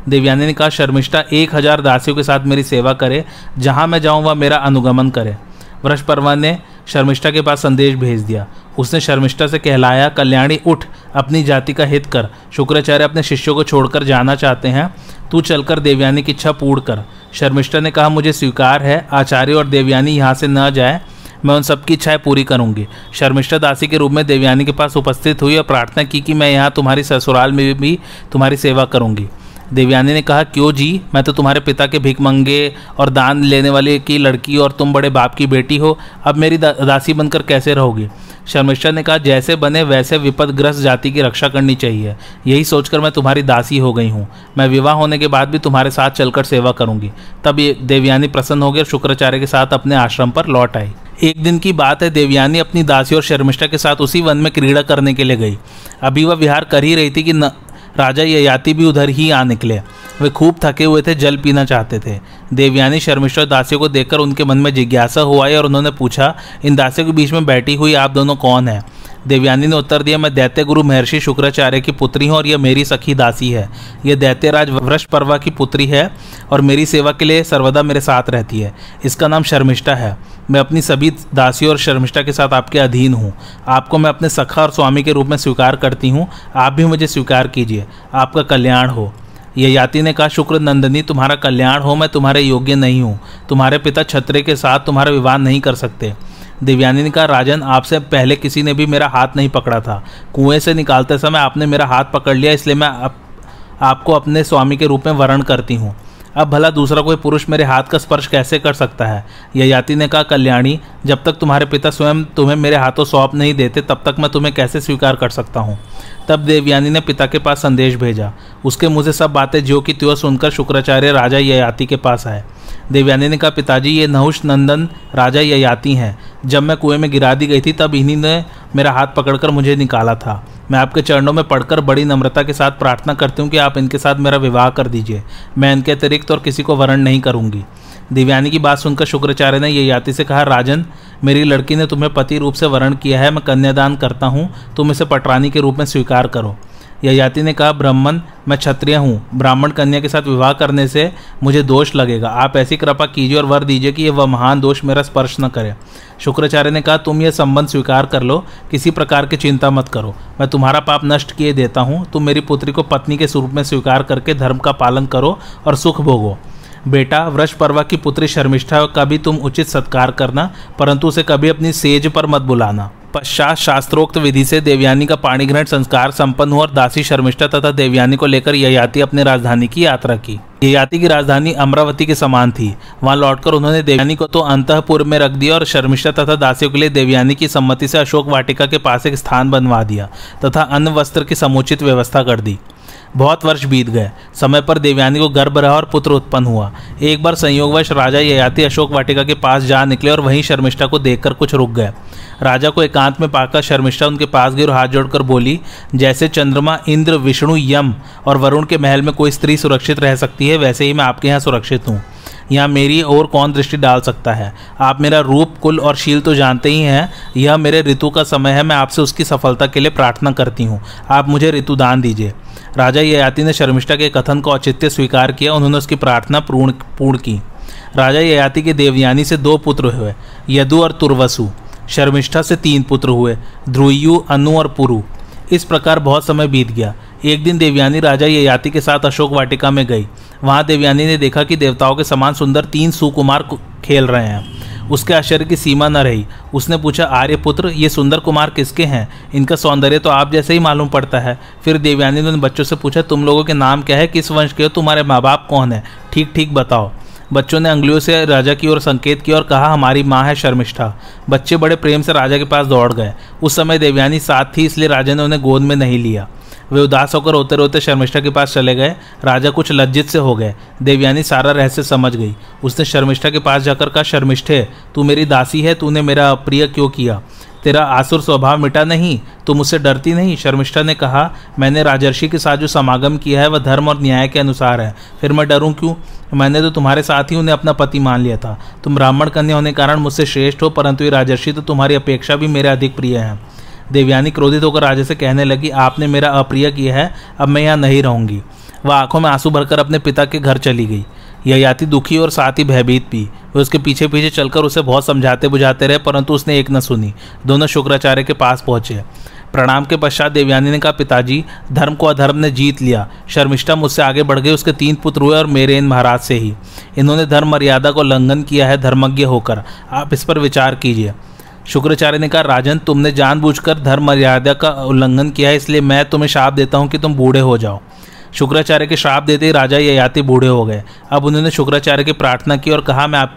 देवयानी ने कहा, शर्मिष्ठा, एक हज़ार दासियों के साथ मेरी सेवा करे, जहाँ मैं जाऊँ वह मेरा अनुगमन करे। वृक्ष परवा ने शर्मिष्ठा के पास संदेश भेज दिया। उसने शर्मिष्ठा से कहलाया, कल्याणी, उठ, अपनी जाति का हित कर। शुक्राचार्य अपने शिष्यों को छोड़कर जाना चाहते हैं। तू चलकर देवयानी की इच्छा पूर्ण कर। शर्मिष्ठा ने कहा, मुझे स्वीकार है, आचार्य और देवयानी यहाँ से न जाए। मैं उन सबकी इच्छाएँ पूरी करूँगी। शर्मिष्ठा दासी के रूप में देवयानी के पास उपस्थित हुई और प्रार्थना की कि मैं यहाँ तुम्हारी ससुराल में भी तुम्हारी सेवा करूँगी। देवयानी ने कहा क्यों जी? मैं तो तुम्हारे पिता के भीख मंगे और दान लेने वाले की लड़की और तुम बड़े बाप की बेटी हो। अब मेरी दा, दासी बनकर कैसे रहोगी? शर्मिष्ठा ने कहा जैसे बने वैसे विपदग्रस्त जाति की रक्षा करनी चाहिए। यही सोचकर मैं तुम्हारी दासी हो गई हूँ। मैं विवाह होने के बाद भी तुम्हारे साथ चलकर सेवा करूँगी। तब ये देवयानी प्रसन्न हो गई और शुक्राचार्य के साथ अपने आश्रम पर लौट आई। एक दिन की बात है, देवयानी अपनी दासी और शर्मिष्ठा के साथ उसी वन में क्रीड़ा करने के लिए गई। अभी वह विहार कर ही रही थी कि न, राजा ययाति भी उधर ही आ निकले। वे खूब थके हुए थे, जल पीना चाहते थे। देवयानी, शर्मिष्ठा और दासियों को देखकर उनके मन में जिज्ञासा हुआ और उन्होंने पूछा, इन दासियों के बीच में बैठी हुई आप दोनों कौन हैं? देवयानी ने उत्तर दिया, मैं दैत्य गुरु महर्षि शुक्राचार्य की पुत्री हूँ और यह मेरी सखी दासी है। यह दैत्यराज वृक्ष पर्वा की पुत्री है और मेरी सेवा के लिए सर्वदा मेरे साथ रहती है। इसका नाम शर्मिष्ठा है। मैं अपनी सभी दासियों और शर्मिष्ठा के साथ आपके अधीन हूँ। आपको मैं अपने सखा और स्वामी के रूप में स्वीकार करती हूँ। आप भी मुझे स्वीकार कीजिए। आपका कल्याण हो। यह याति ने कहा, शुक्र नंदनी, तुम्हारा कल्याण हो, मैं तुम्हारे योग्य नहीं हूँ। तुम्हारे पिता छत्रे के साथ तुम्हारा विवाह नहीं कर सकते। दिव्यानी ने कहा राजन आपसे पहले किसी ने भी मेरा हाथ नहीं पकड़ा था। कुएँ से निकालते समय आपने मेरा हाथ पकड़ लिया इसलिए मैं आप, आपको अपने स्वामी के रूप में वर्ण करती हूँ। अब भला दूसरा कोई पुरुष मेरे हाथ का स्पर्श कैसे कर सकता है? ययाति ने कहा कल्याणी जब तक तुम्हारे पिता स्वयं तुम्हें मेरे हाथों सौंप नहीं देते तब तक मैं तुम्हें कैसे स्वीकार कर सकता हूँ? तब देवयानी ने पिता के पास संदेश भेजा। उसके मुझे सब बातें ज्यो की त्यों सुनकर शुक्राचार्य राजा ययाति के पास आए। देवयानी ने कहा, पिताजी, ये नहुष नंदन राजा ययाति हैं। जब मैं कुएँ में गिरा दी गई थी, तब इन्हीं ने मेरा हाथ पकड़कर मुझे निकाला था। मैं आपके चरणों में पढ़कर बड़ी नम्रता के साथ प्रार्थना करती हूँ कि आप इनके साथ मेरा विवाह कर दीजिए। मैं इनके अतिरिक्त और किसी को वर्ण नहीं करूँगी। दिव्यानी की बात सुनकर शुक्राचार्य ने ये याति से कहा, राजन, मेरी लड़की ने तुम्हें पति रूप से वर्ण किया है। मैं कन्यादान करता हूँ। तुम इसे पटरानी के रूप में स्वीकार करो। ययाति ने कहा, ब्राह्मण, मैं क्षत्रिय हूँ। ब्राह्मण कन्या के साथ विवाह करने से मुझे दोष लगेगा। आप ऐसी कृपा कीजिए और वर दीजिए कि यह वह महान दोष मेरा स्पर्श न करे। शुक्राचार्य ने कहा, तुम यह संबंध स्वीकार कर लो। किसी प्रकार की चिंता मत करो। मैं तुम्हारा पाप नष्ट किए देता हूँ। तुम मेरी पुत्री को पत्नी के स्वरूप में स्वीकार करके धर्म का पालन करो और सुख भोगो। बेटा वृक्ष पर्वा की पुत्री शर्मिष्ठा का भी तुम उचित सत्कार करना, परंतु उसे कभी अपनी सेज पर मत बुलाना। पश्चात शास्त्रोक्त विधि से देवयानी का पाणीग्रहण संस्कार संपन्न हुआ और दासी शर्मिष्ठा तथा देवयानी को लेकर ययाति अपनी राजधानी की यात्रा की। ययाति की राजधानी अमरावती के समान थी। वहाँ लौटकर उन्होंने देवयानी को तो अंतपुर में रख दिया और शर्मिष्ठा तथा दासियों के लिए देवयानी की सम्मति से अशोक वाटिका के पास एक स्थान बनवा दिया तथा अन्न वस्त्र की समुचित व्यवस्था कर दी। बहुत वर्ष बीत गए। समय पर देवयानी को गर्भ रहा और पुत्र उत्पन्न हुआ। एक बार संयोगवश राजा ययाति अशोक वाटिका के पास जा निकले और वहीं शर्मिष्ठा को देखकर कुछ रुक गए। राजा को एकांत में पाकर शर्मिष्ठा उनके पास गई और हाथ जोड़कर बोली, जैसे चंद्रमा, इंद्र, विष्णु, यम और वरुण के महल में कोई स्त्री सुरक्षित रह सकती है, वैसे ही मैं आपके यहाँ सुरक्षित हूँ। यहाँ मेरी और कौन दृष्टि डाल सकता है? आप मेरा रूप, कुल और शील तो जानते ही हैं। यह मेरे ऋतु का समय है, मैं आपसे उसकी सफलता के लिए प्रार्थना करती हूँ। आप मुझे ऋतु दान दीजिए। राजा ययाति ने शर्मिष्ठा के कथन को औचित्य स्वीकार किया, उन्होंने उसकी प्रार्थना पूर्ण पूर्ण की। राजा ययाति के देवयानी से दो पुत्र हुए, यदु और तुर्वसु। शर्मिष्ठा से तीन पुत्र हुए, ध्रुयु, अनु और पुरु। इस प्रकार बहुत समय बीत गया। एक दिन देवयानी राजा ययाति के साथ अशोक वाटिका में गई। वहाँ देवयानी ने देखा कि देवताओं के समान सुंदर तीन सुकुमार खेल रहे हैं। उसके आश्चर्य की सीमा न रही। उसने पूछा आर्य पुत्र ये सुंदर कुमार किसके हैं? इनका सौंदर्य तो आप जैसे ही मालूम पड़ता है। फिर देवयानी ने उन बच्चों से पूछा, तुम लोगों के नाम क्या है? किस वंश के हो? तुम्हारे माँ बाप कौन है? ठीक ठीक बताओ। बच्चों ने अंगुलियों से राजा की ओर संकेत किया और कहा, हमारी माँ है शर्मिष्ठा। बच्चे बड़े प्रेम से राजा के पास दौड़ गए। उस समय देवयानी साथ थी, इसलिए राजा ने उन्हें गोद में नहीं लिया। वे उदास होकर रोते रोते शर्मिष्ठा के पास चले गए। राजा कुछ लज्जित से हो गए। देवयानी सारा रहस्य समझ गई। उसने शर्मिष्ठा के पास जाकर कहा, शर्मिष्ठे, तू मेरी दासी है, तूने मेरा प्रिय क्यों किया? तेरा आसुर स्वभाव मिटा नहीं, तुम मुझसे डरती नहीं? शर्मिष्ठा ने कहा, मैंने राजर्षि के साथ जो समागम किया है, वह धर्म और न्याय के अनुसार है। फिर मैं डरूं क्यों? मैंने तो तुम्हारे साथ ही उन्हें अपना पति मान लिया था। तुम ब्राह्मण कन्या होने के कारण मुझसे श्रेष्ठ हो, परंतु ये राजर्षि तो तुम्हारी अपेक्षा भी मेरे अधिक प्रिय हैं। देवयानी क्रोधित होकर राजा से कहने लगी, आपने मेरा अप्रिय किया है, अब मैं यहाँ नहीं रहूँगी। वह आँखों में आँसू भरकर अपने पिता के घर चली गई। यह याति दुखी और साथ ही भयभीत भी। वे उसके पीछे पीछे चलकर उसे बहुत समझाते बुझाते रहे, परंतु उसने एक न सुनी। दोनों शुक्राचार्य के पास पहुँचे। प्रणाम के पश्चात देवयानी ने कहा, पिताजी, धर्म को अधर्म ने जीत लिया। शर्मिष्ठा मुझसे आगे बढ़ गई, उसके तीन पुत्र हुए और मेरे इन महाराज से ही। इन्होंने धर्म मर्यादा को उल्लंघन किया है, धर्मज्ञ होकर। आप इस पर विचार कीजिए। शुक्राचार्य ने कहा, राजन, तुमने जानबूझकर धर्म मर्यादा का उल्लंघन किया है, इसलिए मैं तुम्हें श्राप देता हूँ कि तुम बूढ़े हो जाओ। शुक्राचार्य के श्राप देते ही राजा ययाति बूढ़े हो गए। अब उन्होंने शुक्राचार्य की प्रार्थना की और कहा, मैं आप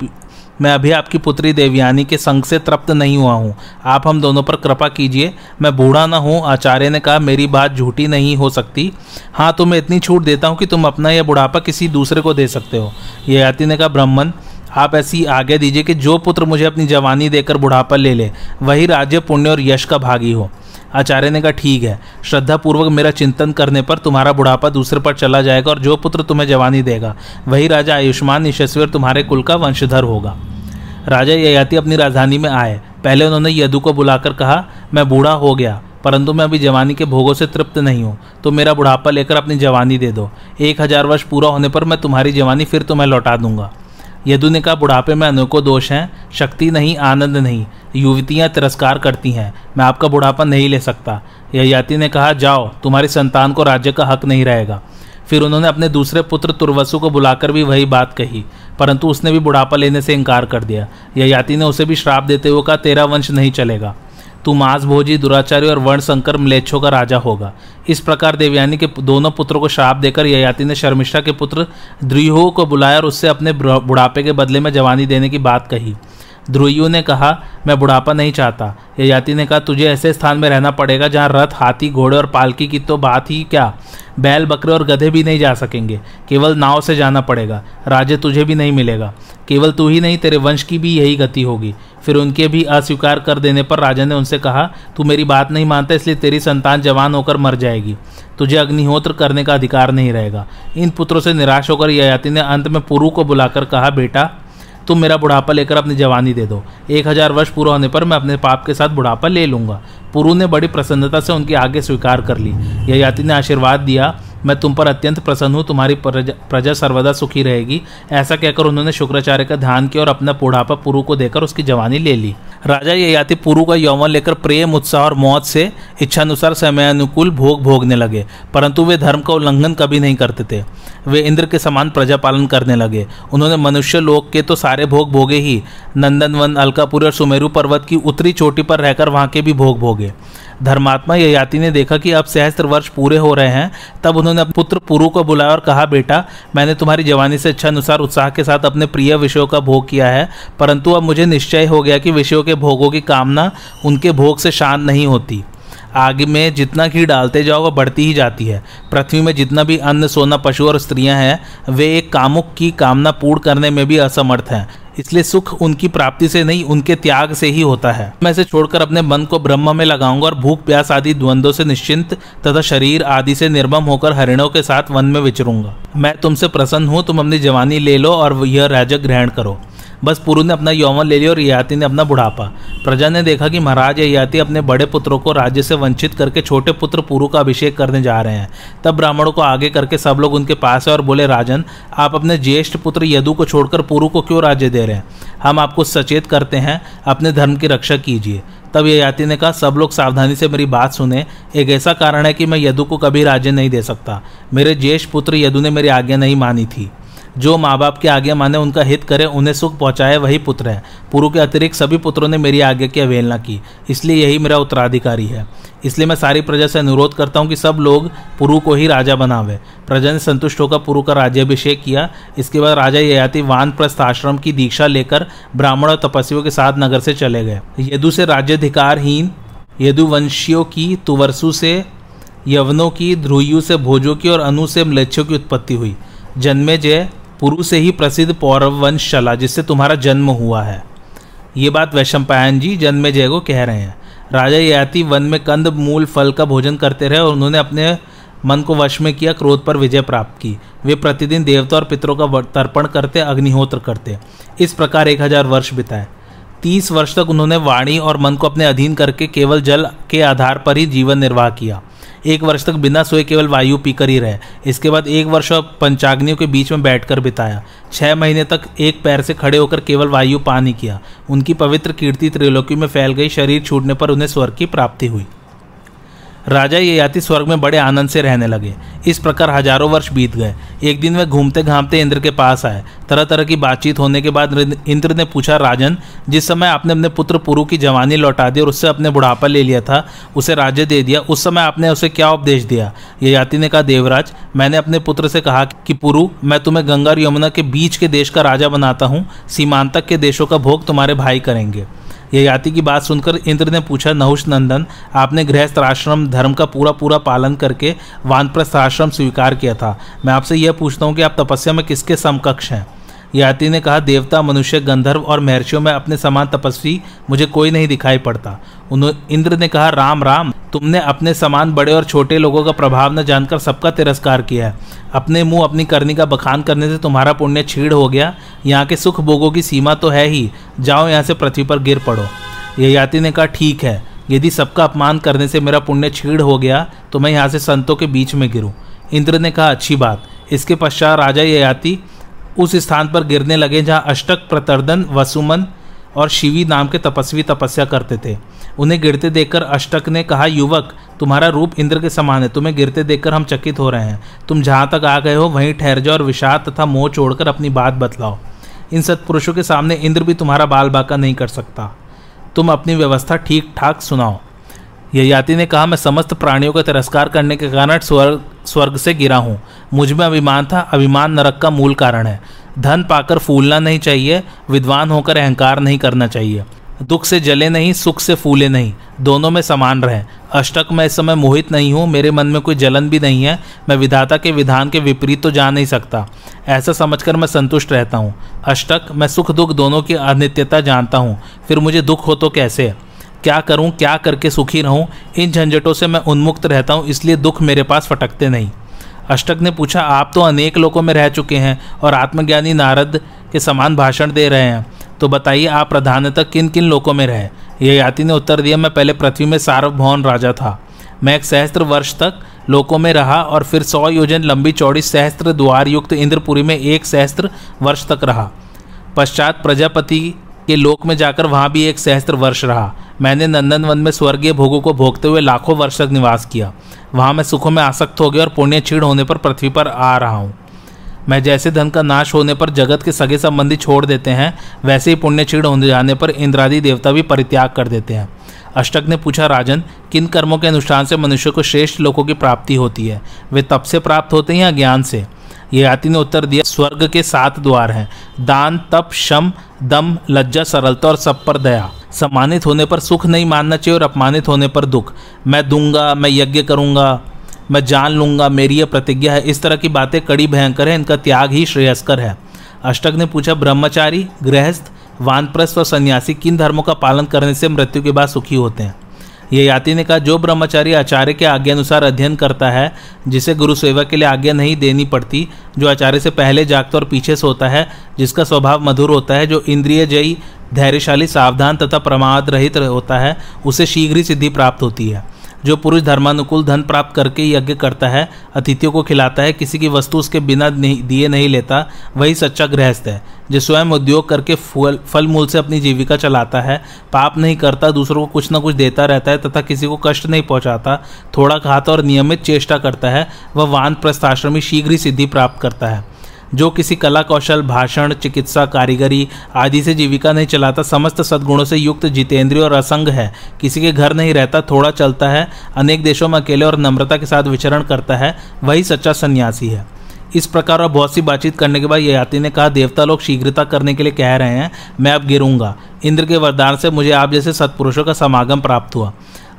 मैं अभी आपकी पुत्री देवयानी के संग से तृप्त नहीं हुआ हूँ। आप हम दोनों पर कृपा कीजिए। मैं बूढ़ा ना हूँ, आचार्य ने कहा, मेरी बात झूठी नहीं हो सकती। हाँ तो मैं इतनी छूट देता हूँ कि तुम अपना यह बुढ़ापा किसी दूसरे को दे सकते हो। ययाति ने कहा, ब्राह्मण, आप ऐसी आज्ञा दीजिए कि जो पुत्र मुझे अपनी जवानी देकर बुढ़ापा ले ले, वही राज्य, पुण्य और यश का भागी हो। आचार्य ने कहा, ठीक है। श्रद्धापूर्वक मेरा चिंतन करने पर तुम्हारा बुढ़ापा दूसरे पर चला जाएगा और जो पुत्र तुम्हें जवानी देगा, वही राजा आयुष्मान यशस्वी और तुम्हारे कुल का वंशधर होगा। राजा ययाति अपनी राजधानी में आए। पहले उन्होंने यदु को बुलाकर कहा, मैं बूढ़ा हो गया, परंतु मैं अभी जवानी के भोगों से तृप्त नहीं हूँ तो मेरा बुढ़ापा लेकर अपनी जवानी दे दो। एक हज़ार वर्ष पूरा होने पर मैं तुम्हारी जवानी फिर तुम्हें लौटा दूँगा। यदु ने कहा, बुढ़ापे में अनेकों दोष हैं, शक्ति नहीं, आनंद नहीं, युवतियाँ तिरस्कार करती हैं, मैं आपका बुढ़ापा नहीं ले सकता। ययाति ने कहा, जाओ, तुम्हारी संतान को राज्य का हक नहीं रहेगा। फिर उन्होंने अपने दूसरे पुत्र तुर्वसु को बुलाकर भी वही बात कही। परंतु उसने भी बुढ़ापा लेने से इनकार कर दिया। ययाति ने उसे भी श्राप देते हुए कहा, तेरा वंश नहीं चलेगा। तू मांस भोजी दुराचार्य और वर्ण संकर मलेच्छों का राजा होगा। इस प्रकार देवयानी के दोनों पुत्रों को श्राप देकर ययाति ने शर्मिष्ठा के पुत्र द्रिहो को बुलाया और उससे अपने बुढ़ापे के बदले में जवानी देने की बात कही। ध्रुयु ने कहा, मैं बुढ़ापा नहीं चाहता। ययाति ने कहा, तुझे ऐसे स्थान में रहना पड़ेगा जहाँ रथ, हाथी, घोड़े और पालकी की तो बात ही क्या? बैल, बकरे और गधे भी नहीं जा सकेंगे। केवल नाव से जाना पड़ेगा। राजे तुझे भी नहीं मिलेगा। केवल तू ही नहीं, तेरे वंश की भी यही गति होगी। फिर उनके भी अस्वीकार कर देने पर राजा ने उनसे कहा, तू मेरी बात नहीं मानता, इसलिए तेरी संतान जवान होकर मर जाएगी। तुझे अग्निहोत्र करने का अधिकार नहीं रहेगा। इन पुत्रों से निराश होकर ययाति ने अंत में पुरु को बुलाकर कहा, बेटा तुम मेरा बुढ़ापा लेकर अपनी जवानी दे दो। एक हज़ार वर्ष पूरा होने पर मैं अपने पाप के साथ बुढ़ापा ले लूँगा। पुरु ने बड़ी प्रसन्नता से उनकी आगे स्वीकार कर ली। ययाति ने आशीर्वाद दिया। मैं तुम पर अत्यंत प्रसन्न हूँ तुम्हारी प्रजा, प्रजा सर्वदा सुखी रहेगी। ऐसा कहकर उन्होंने शुक्राचार्य का ध्यान किया और अपना बुढ़ापा पुरु को देकर उसकी जवानी ले ली। राजा ययाति पुरु का यौवन लेकर प्रेम उत्साह और मौत से इच्छानुसार समयानुकूल भोग भोगने लगे परंतु वे धर्म का उल्लंघन कभी नहीं करते थे। वे इंद्र के समान प्रजा पालन करने लगे। उन्होंने मनुष्य लोक के तो सारे भोग भोगे ही नंदनवन अलकापुर और सुमेरु पर्वत की उत्तरी चोटी पर रहकर वहाँ के भी भोग भोगे। धर्मात्मा ययाति ने देखा कि अब सहस्त्र वर्ष पूरे हो रहे हैं, तब उन्होंने पुत्र पुरु को बुलाया और कहा, बेटा, मैंने तुम्हारी जवानी से इच्छा अनुसार उत्साह के साथ अपने प्रिय विषयों का भोग किया है, परंतु अब मुझे निश्चय हो गया कि विषयों के भोगों की कामना उनके भोग से शांत नहीं होती। आग में जितना घी डालते जाओ, वह बढ़ती ही जाती है। पृथ्वी में जितना भी अन्न, सोना, पशु और स्त्रियाँ हैं, वे एक कामुक की कामना पूर्ण करने में भी असमर्थ हैं। इसलिए सुख उनकी प्राप्ति से नहीं, उनके त्याग से ही होता है। मैं इसे छोड़कर अपने मन को ब्रह्म में लगाऊँगा और भूख, प्यास आदि द्वंद्व से निश्चिंत तथा शरीर आदि से निर्मम होकर हरिणों के साथ वन में विचरूँगा। मैं तुमसे प्रसन्न हूँ, तुम अपनी जवानी ले लो और यह राजक ग्रहण करो। बस पुरु ने अपना यौवन ले लिया और याति ने अपना बुढ़ापा। प्रजा ने देखा कि महाराज याति अपने बड़े पुत्रों को राज्य से वंचित करके छोटे पुत्र पुरु का अभिषेक करने जा रहे हैं। तब ब्राह्मणों को आगे करके सब लोग उनके पास है और बोले, राजन, आप अपने ज्येष्ठ पुत्र यदु को छोड़कर पुरु को क्यों राज्य दे रहे हैं? हम आपको सचेत करते हैं, अपने धर्म की रक्षा कीजिए। तब ये याति ने कहा, सब लोग सावधानी से मेरी बात सुने। एक ऐसा कारण है कि मैं यदु को कभी राज्य नहीं दे सकता। मेरे ज्येष्ठ पुत्र यदु ने मेरी आज्ञा नहीं मानी थी। जो माँ बाप की आज्ञा माने उनका हित करे, उन्हें सुख पहुँचाए, वही पुत्र है। पुरु के अतिरिक्त सभी पुत्रों ने मेरी आज्ञा की अवहेलना की, इसलिए यही मेरा उत्तराधिकारी है। इसलिए मैं सारी प्रजा से अनुरोध करता हूँ कि सब लोग पुरु को ही राजा बनावे। प्रजा ने संतुष्ट होकर पुरु का राज्याभिषेक किया। इसके बाद राजा ययाति वानप्रस्थ आश्रम की दीक्षा लेकर ब्राह्मण और तपस्वियों के साथ नगर से चले गए। यदु से राज्याधिकारहीन यदुवंशियों की, तुवरसु से, यवनों की ध्रुयु से, भोजों की और अनु से म्लेच्छों की उत्पत्ति हुई। जन्मे जय पुरु से ही प्रसिद्ध पौरव वंश चला जिससे तुम्हारा जन्म हुआ है। ये बात वैशंपायन जी जन्मे जय को कह रहे हैं। राजा याति वन में कंद मूल फल का भोजन करते रहे और उन्होंने अपने मन को वश में किया, क्रोध पर विजय प्राप्त की। वे प्रतिदिन देवता और पितरों का तर्पण करते, अग्निहोत्र करते। इस प्रकार एक हज़ार वर्ष बिताए। तीस वर्ष तक उन्होंने वाणी और मन को अपने अधीन करके केवल जल के आधार पर ही जीवन निर्वाह किया। एक वर्ष तक बिना सोए केवल वायु पीकर ही रहे। इसके बाद एक वर्ष पंचाग्नियों के बीच में बैठकर बिताया। छह महीने तक एक पैर से खड़े होकर केवल वायु पानी किया। उनकी पवित्र कीर्ति त्रिलोकी में फैल गई, शरीर छूटने पर उन्हें स्वर्ग की प्राप्ति हुई। राजा ये याति स्वर्ग में बड़े आनंद से रहने लगे। इस प्रकार हज़ारों वर्ष बीत गए। एक दिन वे घूमते घामते इंद्र के पास आए। तरह तरह की बातचीत होने के बाद इंद्र ने पूछा, राजन, जिस समय आपने अपने पुत्र पुरु की जवानी लौटा दी और उससे अपने बुढ़ापा ले लिया था, उसे राज्य दे दिया, उस समय आपने उसे क्या उपदेश दिया? ये याति ने कहा, देवराज, मैंने अपने पुत्र से कहा कि पुरु, मैं तुम्हें गंगा और यमुना के बीच के देश का राजा बनाता हूँ। सीमांतक के देशों का भोग तुम्हारे भाई करेंगे। ययाति की बात सुनकर इंद्र ने पूछा, नहुष नंदन, आपने गृहस्थ आश्रम धर्म का पूरा पूरा पालन करके वानप्रस्थ आश्रम स्वीकार किया था। मैं आपसे यह पूछता हूँ कि आप तपस्या में किसके समकक्ष हैं? याति ने कहा, देवता, मनुष्य, गंधर्व और महर्षियों में अपने समान तपस्वी मुझे कोई नहीं दिखाई पड़ता। इंद्र ने कहा, राम राम, तुमने अपने समान बड़े और छोटे लोगों का प्रभाव न जानकर सबका तिरस्कार किया है। अपने मुँह अपनी करनी का बखान करने से तुम्हारा पुण्य छीड़ हो गया। यहाँ के सुख भोगों की सीमा तो है ही। जाओ यहाँ से पृथ्वी पर गिर पड़ो। याति ने कहा, ठीक है। यदि सबका अपमान करने से मेरा पुण्य छीड़ हो गया तो मैं यहाँ से संतों के बीच में गिरूँ। इंद्र ने कहा, अच्छी बात। इसके पश्चात राजा ययाति उस स्थान पर गिरने लगे जहाँ अष्टक, प्रतर्दन, वसुमन और शिवी नाम के तपस्वी तपस्या करते थे। उन्हें गिरते देखकर अष्टक ने कहा, युवक, तुम्हारा रूप इंद्र के समान है। तुम्हें गिरते देखकर हम चकित हो रहे हैं। तुम जहाँ तक आ गए हो, वहीं ठहर जाओ और विषाद तथा मोह छोड़कर अपनी बात बतलाओ। इन सत्पुरुषों के सामने इंद्र भी तुम्हारा बाल बाका नहीं कर सकता। तुम अपनी व्यवस्था ठीक ठाक सुनाओ। ययाति ने कहा, मैं समस्त प्राणियों का तिरस्कार करने के कारण स्वर्ग स्वर्ग से गिरा हूँ। मुझमें अभिमान था। अभिमान नरक का मूल कारण है। धन पाकर फूलना नहीं चाहिए, विद्वान होकर अहंकार नहीं करना चाहिए। दुख से जले नहीं, सुख से फूले नहीं, दोनों में समान रहे। अष्टक मैं इस समय मोहित नहीं हूँ, मेरे मन में कोई जलन भी नहीं है, मैं विधाता के विधान के विपरीत तो जा नहीं सकता। ऐसा समझकर मैं संतुष्ट रहता हूँ। अष्टक, मैं सुख दुख दोनों की अनित्यता जानता हूँ, फिर मुझे दुख हो तो कैसे? क्या करूँ, क्या करके सुखी रहूँ? इन झंझटों से मैं उन्मुक्त रहता हूँ, इसलिए दुख मेरे पास फटकते नहीं। अष्टक ने पूछा, आप तो अनेक लोगों में रह चुके हैं और आत्मज्ञानी नारद के समान भाषण दे रहे हैं। तो बताइए, आप प्रधानतः किन किन लोकों में रहे? यह याति ने उत्तर दिया, मैं पहले पृथ्वी में सार्वभौम राजा था। मैं एक सहस्त्र वर्ष तक लोकों में रहा और फिर सौ योजन लंबी चौड़ी सहस्त्र द्वार युक्त इंद्रपुरी में एक सहस्त्र वर्ष तक रहा। पश्चात प्रजापति के लोक में जाकर वहाँ भी एक सहस्त्र वर्ष रहा। मैंने नंदन वन में स्वर्गीय भोगों को भोगते हुए लाखों वर्ष तक निवास किया। वहाँ मैं सुखों में आसक्त हो गया और पुण्य छीड़ होने पर पृथ्वी पर आ रहा हूँ। मैं जैसे धन का नाश होने पर जगत के सगे संबंधी छोड़ देते हैं, वैसे ही पुण्य छीड़ होने जाने पर इंद्रादि देवता भी परित्याग कर देते हैं। अष्टक ने पूछा, राजन, किन कर्मों के अनुष्ठान से मनुष्य को श्रेष्ठ लोगों की प्राप्ति होती है? वे तप से प्राप्त होते हैं या ज्ञान से? ये याति ने उत्तर दिया, स्वर्ग के सात द्वार हैं। दान, तप, शम दम, लज्जा, सरलता और सब पर दया। सम्मानित होने पर सुख नहीं मानना चाहिए और अपमानित होने पर दुख। मैं दूँगा, मैं यज्ञ करूँगा, मैं जान लूँगा, मेरी यह प्रतिज्ञा है। इस तरह की बातें कड़ी भयंकर है, इनका त्याग ही श्रेयस्कर है। अष्टक ने पूछा, ब्रह्मचारी, गृहस्थ, वानप्रस्थ और सन्यासी किन धर्मों का पालन करने से मृत्यु के बाद सुखी होते हैं? ये याति ने कहा जो ब्रह्मचारी आचार्य के आज्ञा अनुसार अध्ययन करता है, जिसे गुरु सेवा के लिए आज्ञा नहीं देनी पड़ती, जो आचार्य से पहले जागता और पीछे सोता है, जिसका स्वभाव मधुर होता है, जो इंद्रिय जयी धैर्यशाली, सावधान तथा प्रमाद रहित होता है, उसे शीघ्र ही सिद्धि प्राप्त होती है। जो पुरुष धर्मानुकूल धन प्राप्त करके यज्ञ करता है, अतिथियों को खिलाता है, किसी की वस्तु उसके बिना दिए नहीं लेता, वही सच्चा गृहस्थ है, जो स्वयं उद्योग करके फल फल मूल से अपनी जीविका चलाता है, पाप नहीं करता, दूसरों को कुछ ना कुछ देता रहता है, तथा किसी को कष्ट नहीं पहुंचाता, थोड़ा खाता और नियमित चेष्टा करता है, वह वान प्रस्थाश्रमी शीघ्र ही सिद्धि प्राप्त करता है। जो किसी कला कौशल, भाषण, चिकित्सा, कारीगरी आदि से जीविका नहीं चलाता, समस्त सद्गुणों से युक्त जितेंद्रिय और असंग है। किसी के घर नहीं रहता, थोड़ा चलता है, अनेक देशों में अकेले और नम्रता के साथ विचरण करता है, वही सच्चा सन्यासी है। इस प्रकार और बहुत सी बातचीत करने के बाद ययाति ने कहा, देवता लोग शीघ्रता करने के लिए कह रहे हैं, मैं अब गिरूँगा। इंद्र के वरदान से मुझे आप जैसे सत्पुरुषों का समागम प्राप्त हुआ।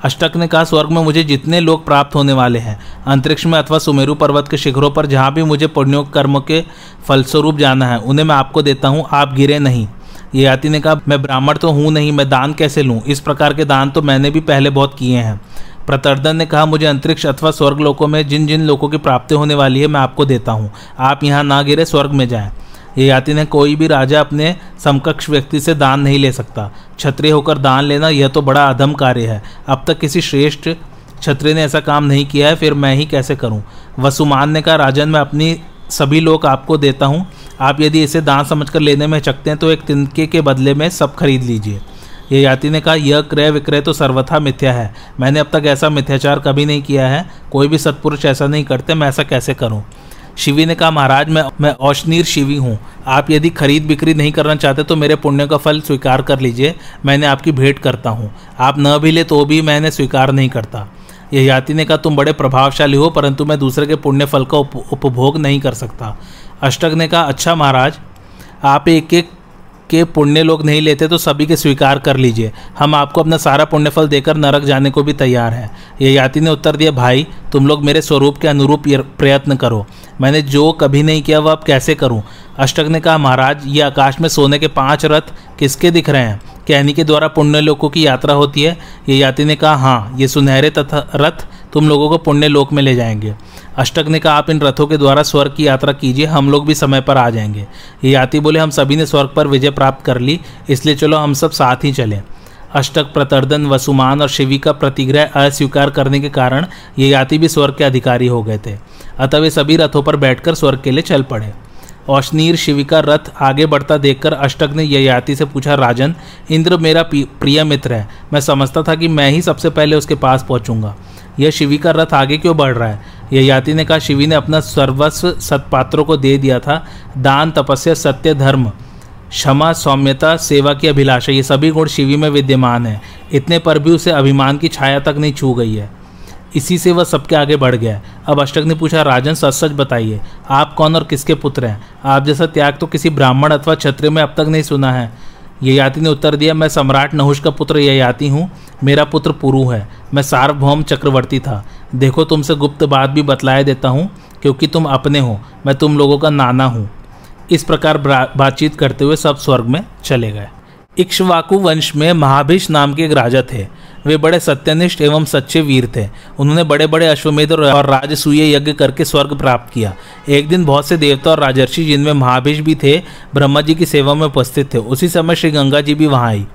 अष्टक ने कहा, स्वर्ग में मुझे जितने लोग प्राप्त होने वाले हैं, अंतरिक्ष में अथवा सुमेरु पर्वत के शिखरों पर, जहाँ भी मुझे पुण्यों कर्म के फलस्वरूप जाना है, उन्हें मैं आपको देता हूँ, आप गिरे नहीं। याति ने कहा, मैं ब्राह्मण तो हूँ नहीं, मैं दान कैसे लूँ? इस प्रकार के दान तो मैंने भी पहले बहुत किए हैं। प्रतर्दन ने कहा, मुझे अंतरिक्ष अथवा स्वर्ग लोकों में जिन जिन लोगों की प्राप्ति होने वाली है, मैं आपको देता हूँ। आप यहाँ ना गिरे, स्वर्ग में जाएँ। ये याति ने कोई भी राजा अपने समकक्ष व्यक्ति से दान नहीं ले सकता। क्षत्रिय होकर दान लेना यह तो बड़ा अधम कार्य है। अब तक किसी श्रेष्ठ क्षत्रिय ने ऐसा काम नहीं किया है, फिर मैं ही कैसे करूँ? वसुमान ने कहा, राजन, मैं अपनी सभी लोग आपको देता हूँ। आप यदि इसे दान समझकर लेने में चकते हैं तो एक तिनके के बदले में सब खरीद लीजिए। ये याति ने कहा, यह क्रय विक्रय तो सर्वथा मिथ्या है। मैंने अब तक ऐसा मिथ्याचार कभी नहीं किया है। कोई भी सत्पुरुष ऐसा नहीं करते, मैं ऐसा कैसे करूँ? शिवी ने कहा महाराज मैं मैं औशनीर शिवी हूँ। आप यदि खरीद बिक्री नहीं करना चाहते तो मेरे पुण्य का फल स्वीकार कर लीजिए। मैंने आपकी भेंट करता हूँ। आप न भी ले तो भी मैंने स्वीकार नहीं करता। यह याति ने कहा तुम बड़े प्रभावशाली हो परंतु मैं दूसरे के पुण्य फल का उप, उपभोग नहीं कर सकता। अष्टक ने कहा अच्छा महाराज आप एक एक के पुण्य लोग नहीं लेते तो सभी के स्वीकार कर लीजिए। हम आपको अपना सारा पुण्यफल देकर नरक जाने को भी तैयार हैं। ये याति ने उत्तर दिया, भाई, तुम लोग मेरे स्वरूप के अनुरूप प्रयत्न करो। मैंने जो कभी नहीं किया, वह अब कैसे करूँ? अष्टक ने कहा, महाराज, ये आकाश में सोने के पाँच रथ किसके दिख रहे हैं? कहनी के द्वारा पुण्य लोगों की यात्रा होती है? ये याति ने कहा हाँ ये सुनहरे तथा रथ तुम लोगों को पुण्य लोक में ले जाएँगे। अष्टक ने कहा, आप इन रथों के द्वारा स्वर्ग की यात्रा कीजिए, हम लोग भी समय पर आ जाएँगे। ये याति बोले, हम सभी ने स्वर्ग पर विजय प्राप्त कर ली, इसलिए चलो हम सब साथ ही चलें। अष्टक प्रतर्दन, वसुमान और शिवी का प्रतिग्रह अस्वीकार करने के कारण ये याति भी स्वर्ग के अधिकारी हो गए थे। अतः वे सभी रथों पर बैठकर स्वर्ग के लिए चल पड़े। औशनीर शिवी का रथ आगे बढ़ता देखकर अष्टक ने ययाति से पूछा, राजन, इंद्र मेरा प्रिय मित्र है। मैं समझता था कि मैं ही सबसे पहले उसके पास पहुंचूँगा। यह शिवी का रथ आगे क्यों बढ़ रहा है? ययाति ने कहा, शिवी ने अपना सर्वस्व सत्पात्रों को दे दिया था, दान, तपस्या, सत्य, धर्म, क्षमा, सौम्यता, सेवा की अभिलाषा, ये सभी गुण शिवी में विद्यमान है। इतने पर भी उसे अभिमान की छाया तक नहीं छू गई है। इसी से वह सबके आगे बढ़ गया अब अष्टक ने पूछा, राजन, सच सच बताइए, आप कौन और किसके पुत्र हैं? आप जैसा त्याग तो किसी ब्राह्मण अथवा क्षत्रिय में अब तक नहीं सुना है। ययाति ने उत्तर दिया, मैं सम्राट नहुष का पुत्र ययाति हूँ। मेरा पुत्र पुरु है। मैं सार्वभौम चक्रवर्ती था। देखो, तुमसे गुप्त बात भी बतलाया देता हूँ, क्योंकि तुम अपने हो। मैं तुम लोगों का नाना हूँ। इस प्रकार बातचीत करते हुए सब स्वर्ग में चले गए। इक्ष्वाकु वंश में महाभिष नाम के एक राजा थे। वे बड़े सत्यनिष्ठ एवं सच्चे वीर थे। उन्होंने बड़े बड़े अश्वमेध और राजसूय यज्ञ करके स्वर्ग प्राप्त किया। एक दिन बहुत से देवता और राजर्षि जिनमें महाभिष भी थे, ब्रह्मा जी की सेवा में उपस्थित थे। उसी समय श्री गंगा जी भी वहाँ आई।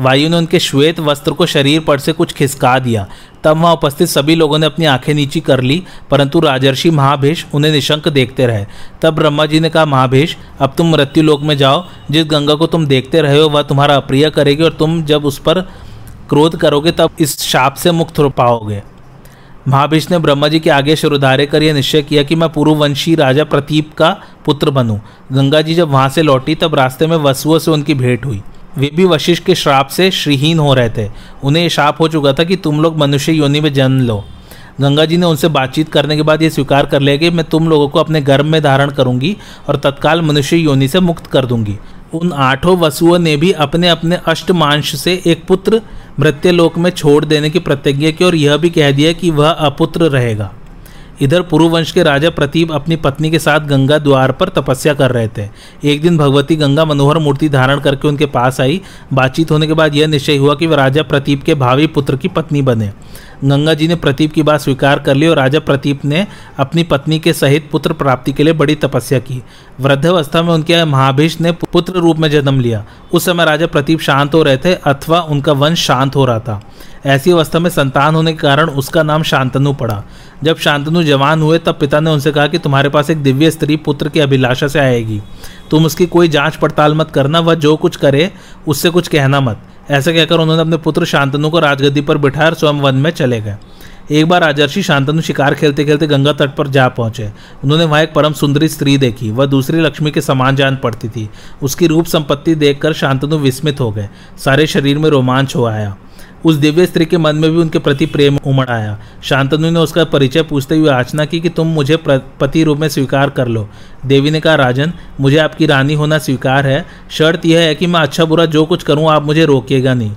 वायु ने उनके श्वेत वस्त्र को शरीर पर से कुछ खिसका दिया। तब वहाँ उपस्थित सभी लोगों ने अपनी आँखें नीची कर ली, परंतु राजर्षि महाभेश उन्हें निशंक देखते रहे। तब ब्रह्मा जी ने कहा महाभेश अब तुम मृत्यु लोक में जाओ। जिस गंगा को तुम देखते रहे हो, वह तुम्हारा अप्रिय करेगी और तुम जब उस पर क्रोध करोगे, तब इस शाप से मुक्त हो पाओगे। महाभीष ने ब्रह्मा जी के आगे शुरुधारे कर यह निश्चय किया कि मैं पूर्ववंशी राजा प्रतीप का पुत्र बनूं। गंगा जी जब वहाँ से लौटी, तब रास्ते में वसुओं से उनकी भेंट हुई। वे भी वशिष्ठ के श्राप से श्रीहीन हो रहे थे। उन्हें श्राप हो चुका था कि तुम लोग मनुष्य योनि में जन्म लो। गंगा जी ने उनसे बातचीत करने के बाद ये स्वीकार कर लिया कि मैं तुम लोगों को अपने गर्भ में धारण करूँगी और तत्काल मनुष्य योनि से मुक्त कर दूँगी। उन आठों वसुओं ने भी अपने अपने अष्टमांश से एक पुत्र मृत्यलोक में छोड़ देने की प्रतिज्ञा की और यह भी कह दिया कि वह अपुत्र रहेगा। इधर पुरुवंश के राजा प्रतीप अपनी पत्नी के साथ गंगा द्वार पर तपस्या कर रहे थे। एक दिन भगवती गंगा मनोहर मूर्ति धारण करके उनके पास आई। बातचीत होने के बाद यह निश्चय हुआ कि वह राजा प्रतीप के भावी पुत्र की पत्नी बने। गंगा जी ने प्रतीप की बात स्वीकार कर ली और राजा प्रतीप ने अपनी पत्नी के सहित पुत्र प्राप्ति के लिए बड़ी तपस्या की। वृद्धावस्था में उनके महाभीष ने पुत्र रूप में जन्म लिया। उस समय राजा प्रतीप शांत हो रहे थे अथवा उनका वंश शांत हो रहा था। ऐसी अवस्था में संतान होने के कारण उसका नाम शांतनु पड़ा। जब शांतनु जवान हुए, तब पिता ने उनसे कहा कि तुम्हारे पास एक दिव्य स्त्री पुत्र की अभिलाषा से आएगी। तुम उसकी कोई जाँच पड़ताल मत करना, वह जो कुछ करे, उससे कुछ कहना मत। ऐसा कहकर उन्होंने अपने पुत्र शांतनु को राजगद्दी पर बिठाया और स्वयं वन में चले गए। एक बार राजर्षि शांतनु शिकार खेलते खेलते गंगा तट पर जा पहुँचे। उन्होंने वहाँ एक परम सुंदरी स्त्री देखी। वह दूसरी लक्ष्मी के समान जान पड़ती थी। उसकी रूप संपत्ति देखकर शांतनु विस्मित हो गए। सारे शरीर में रोमांच हो आया। उस दिव्य स्त्री के मन में भी उनके प्रति प्रेम उमड़ आया। शांतनु ने उसका परिचय पूछते हुए याचना की कि तुम मुझे पति रूप में स्वीकार कर लो। देवी ने कहा, राजन, मुझे आपकी रानी होना स्वीकार है। शर्त यह है कि मैं अच्छा बुरा जो कुछ करूँ, आप मुझे रोकिएगा नहीं।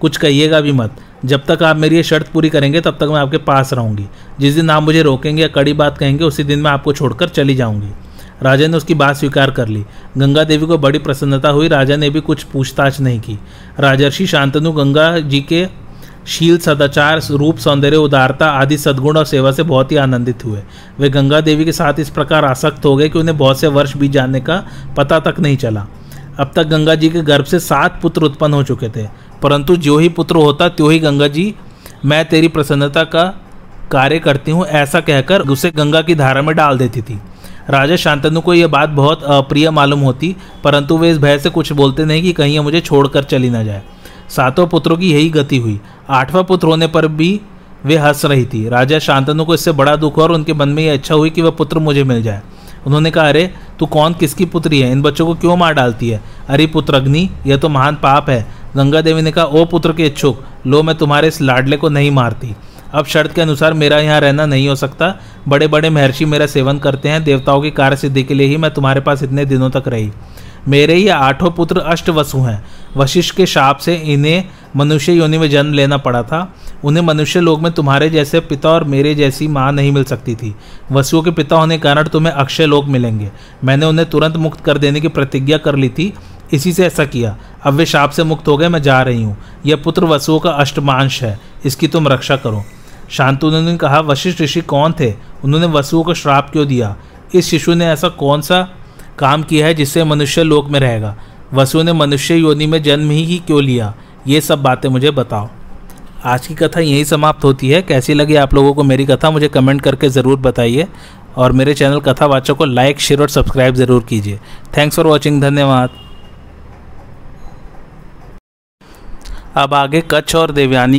कुछ कहिएगा भी मत। जब तक आप मेरी ये शर्त पूरी करेंगे, तब तक मैं आपके पास रहूँगी। जिस दिन आप मुझे रोकेंगे या कड़ी बात कहेंगे, उसी दिन मैं आपको छोड़कर चली जाऊँगी। राजा ने उसकी बात स्वीकार कर ली। गंगा देवी को बड़ी प्रसन्नता हुई। राजा ने भी कुछ पूछताछ नहीं की। राजर्षि शांतनु गंगा जी के शील सदाचार, रूप, सौंदर्य, उदारता आदि सद्गुण और सेवा से बहुत ही आनंदित हुए। वे गंगा देवी के साथ इस प्रकार आसक्त हो गए कि उन्हें बहुत से वर्ष बीत जाने का पता तक नहीं चला। अब तक गंगा जी के गर्भ से सात पुत्र उत्पन्न हो चुके थे। परंतु जो ही पुत्र होता, त्यों ही गंगा जी, मैं तेरी प्रसन्नता का कार्य करती हूँ, ऐसा कहकर उसे गंगा की धारा में डाल देती थी। राजा शांतनु को यह बात बहुत अप्रिय मालूम होती, परंतु वे इस भय से कुछ बोलते नहीं कि कहीं मुझे छोड़कर चली ना जाए। सातों पुत्रों की यही गति हुई। आठवां पुत्र होने पर भी वे हंस रही थी। राजा शांतनु को इससे बड़ा दुख और उनके मन में यह अच्छा हुई कि वह पुत्र मुझे मिल जाए। उन्होंने कहा, अरे, तू कौन? किसकी पुत्री है? इन बच्चों को क्यों मार डालती है? अरे, पुत्र अग्नि, यह तो महान पाप है। गंगा देवी ने कहा, ओ पुत्र के इच्छुक, लो, मैं तुम्हारे इस लाडले को नहीं मारती। अब शर्त के अनुसार मेरा यहाँ रहना नहीं हो सकता। बड़े बड़े महर्षि मेरा सेवन करते हैं, देवताओं की कार्य सिद्धि के लिए ही मैं तुम्हारे पास इतने दिनों तक रही। मेरे ये आठों पुत्र अष्टवसु हैं। वशिष्ठ के शाप से इन्हें मनुष्य योनि में जन्म लेना पड़ा था। उन्हें मनुष्य लोग में तुम्हारे जैसे पिता और मेरे जैसी माँ नहीं मिल सकती थी। वसुओं के पिता होने के कारण तुम्हें अक्षय लोग मिलेंगे। मैंने उन्हें तुरंत मुक्त कर देने की प्रतिज्ञा कर ली थी। इसी से ऐसा किया। अब वे शाप से मुक्त हो गए, मैं जा रही हूँ। यह पुत्र वसुओं का अष्टमांश है। इसकी तुम रक्षा करो। शांतनु ने कहा, वशिष्ठ ऋषि कौन थे? उन्होंने वसुओं को श्राप क्यों दिया? इस शिशु ने ऐसा कौन सा काम किया है जिससे मनुष्य लोक में रहेगा? वसु ने मनुष्य योनि में जन्म ही क्यों लिया? ये सब बातें मुझे बताओ। आज की कथा यही समाप्त होती है। कैसी लगी आप लोगों को मेरी कथा, मुझे कमेंट करके ज़रूर बताइए। और मेरे चैनल कथावाचक को लाइक, शेयर और सब्सक्राइब ज़रूर कीजिए। थैंक्स फॉर वॉचिंग धन्यवाद। अब आगे कच्छ और देवयानी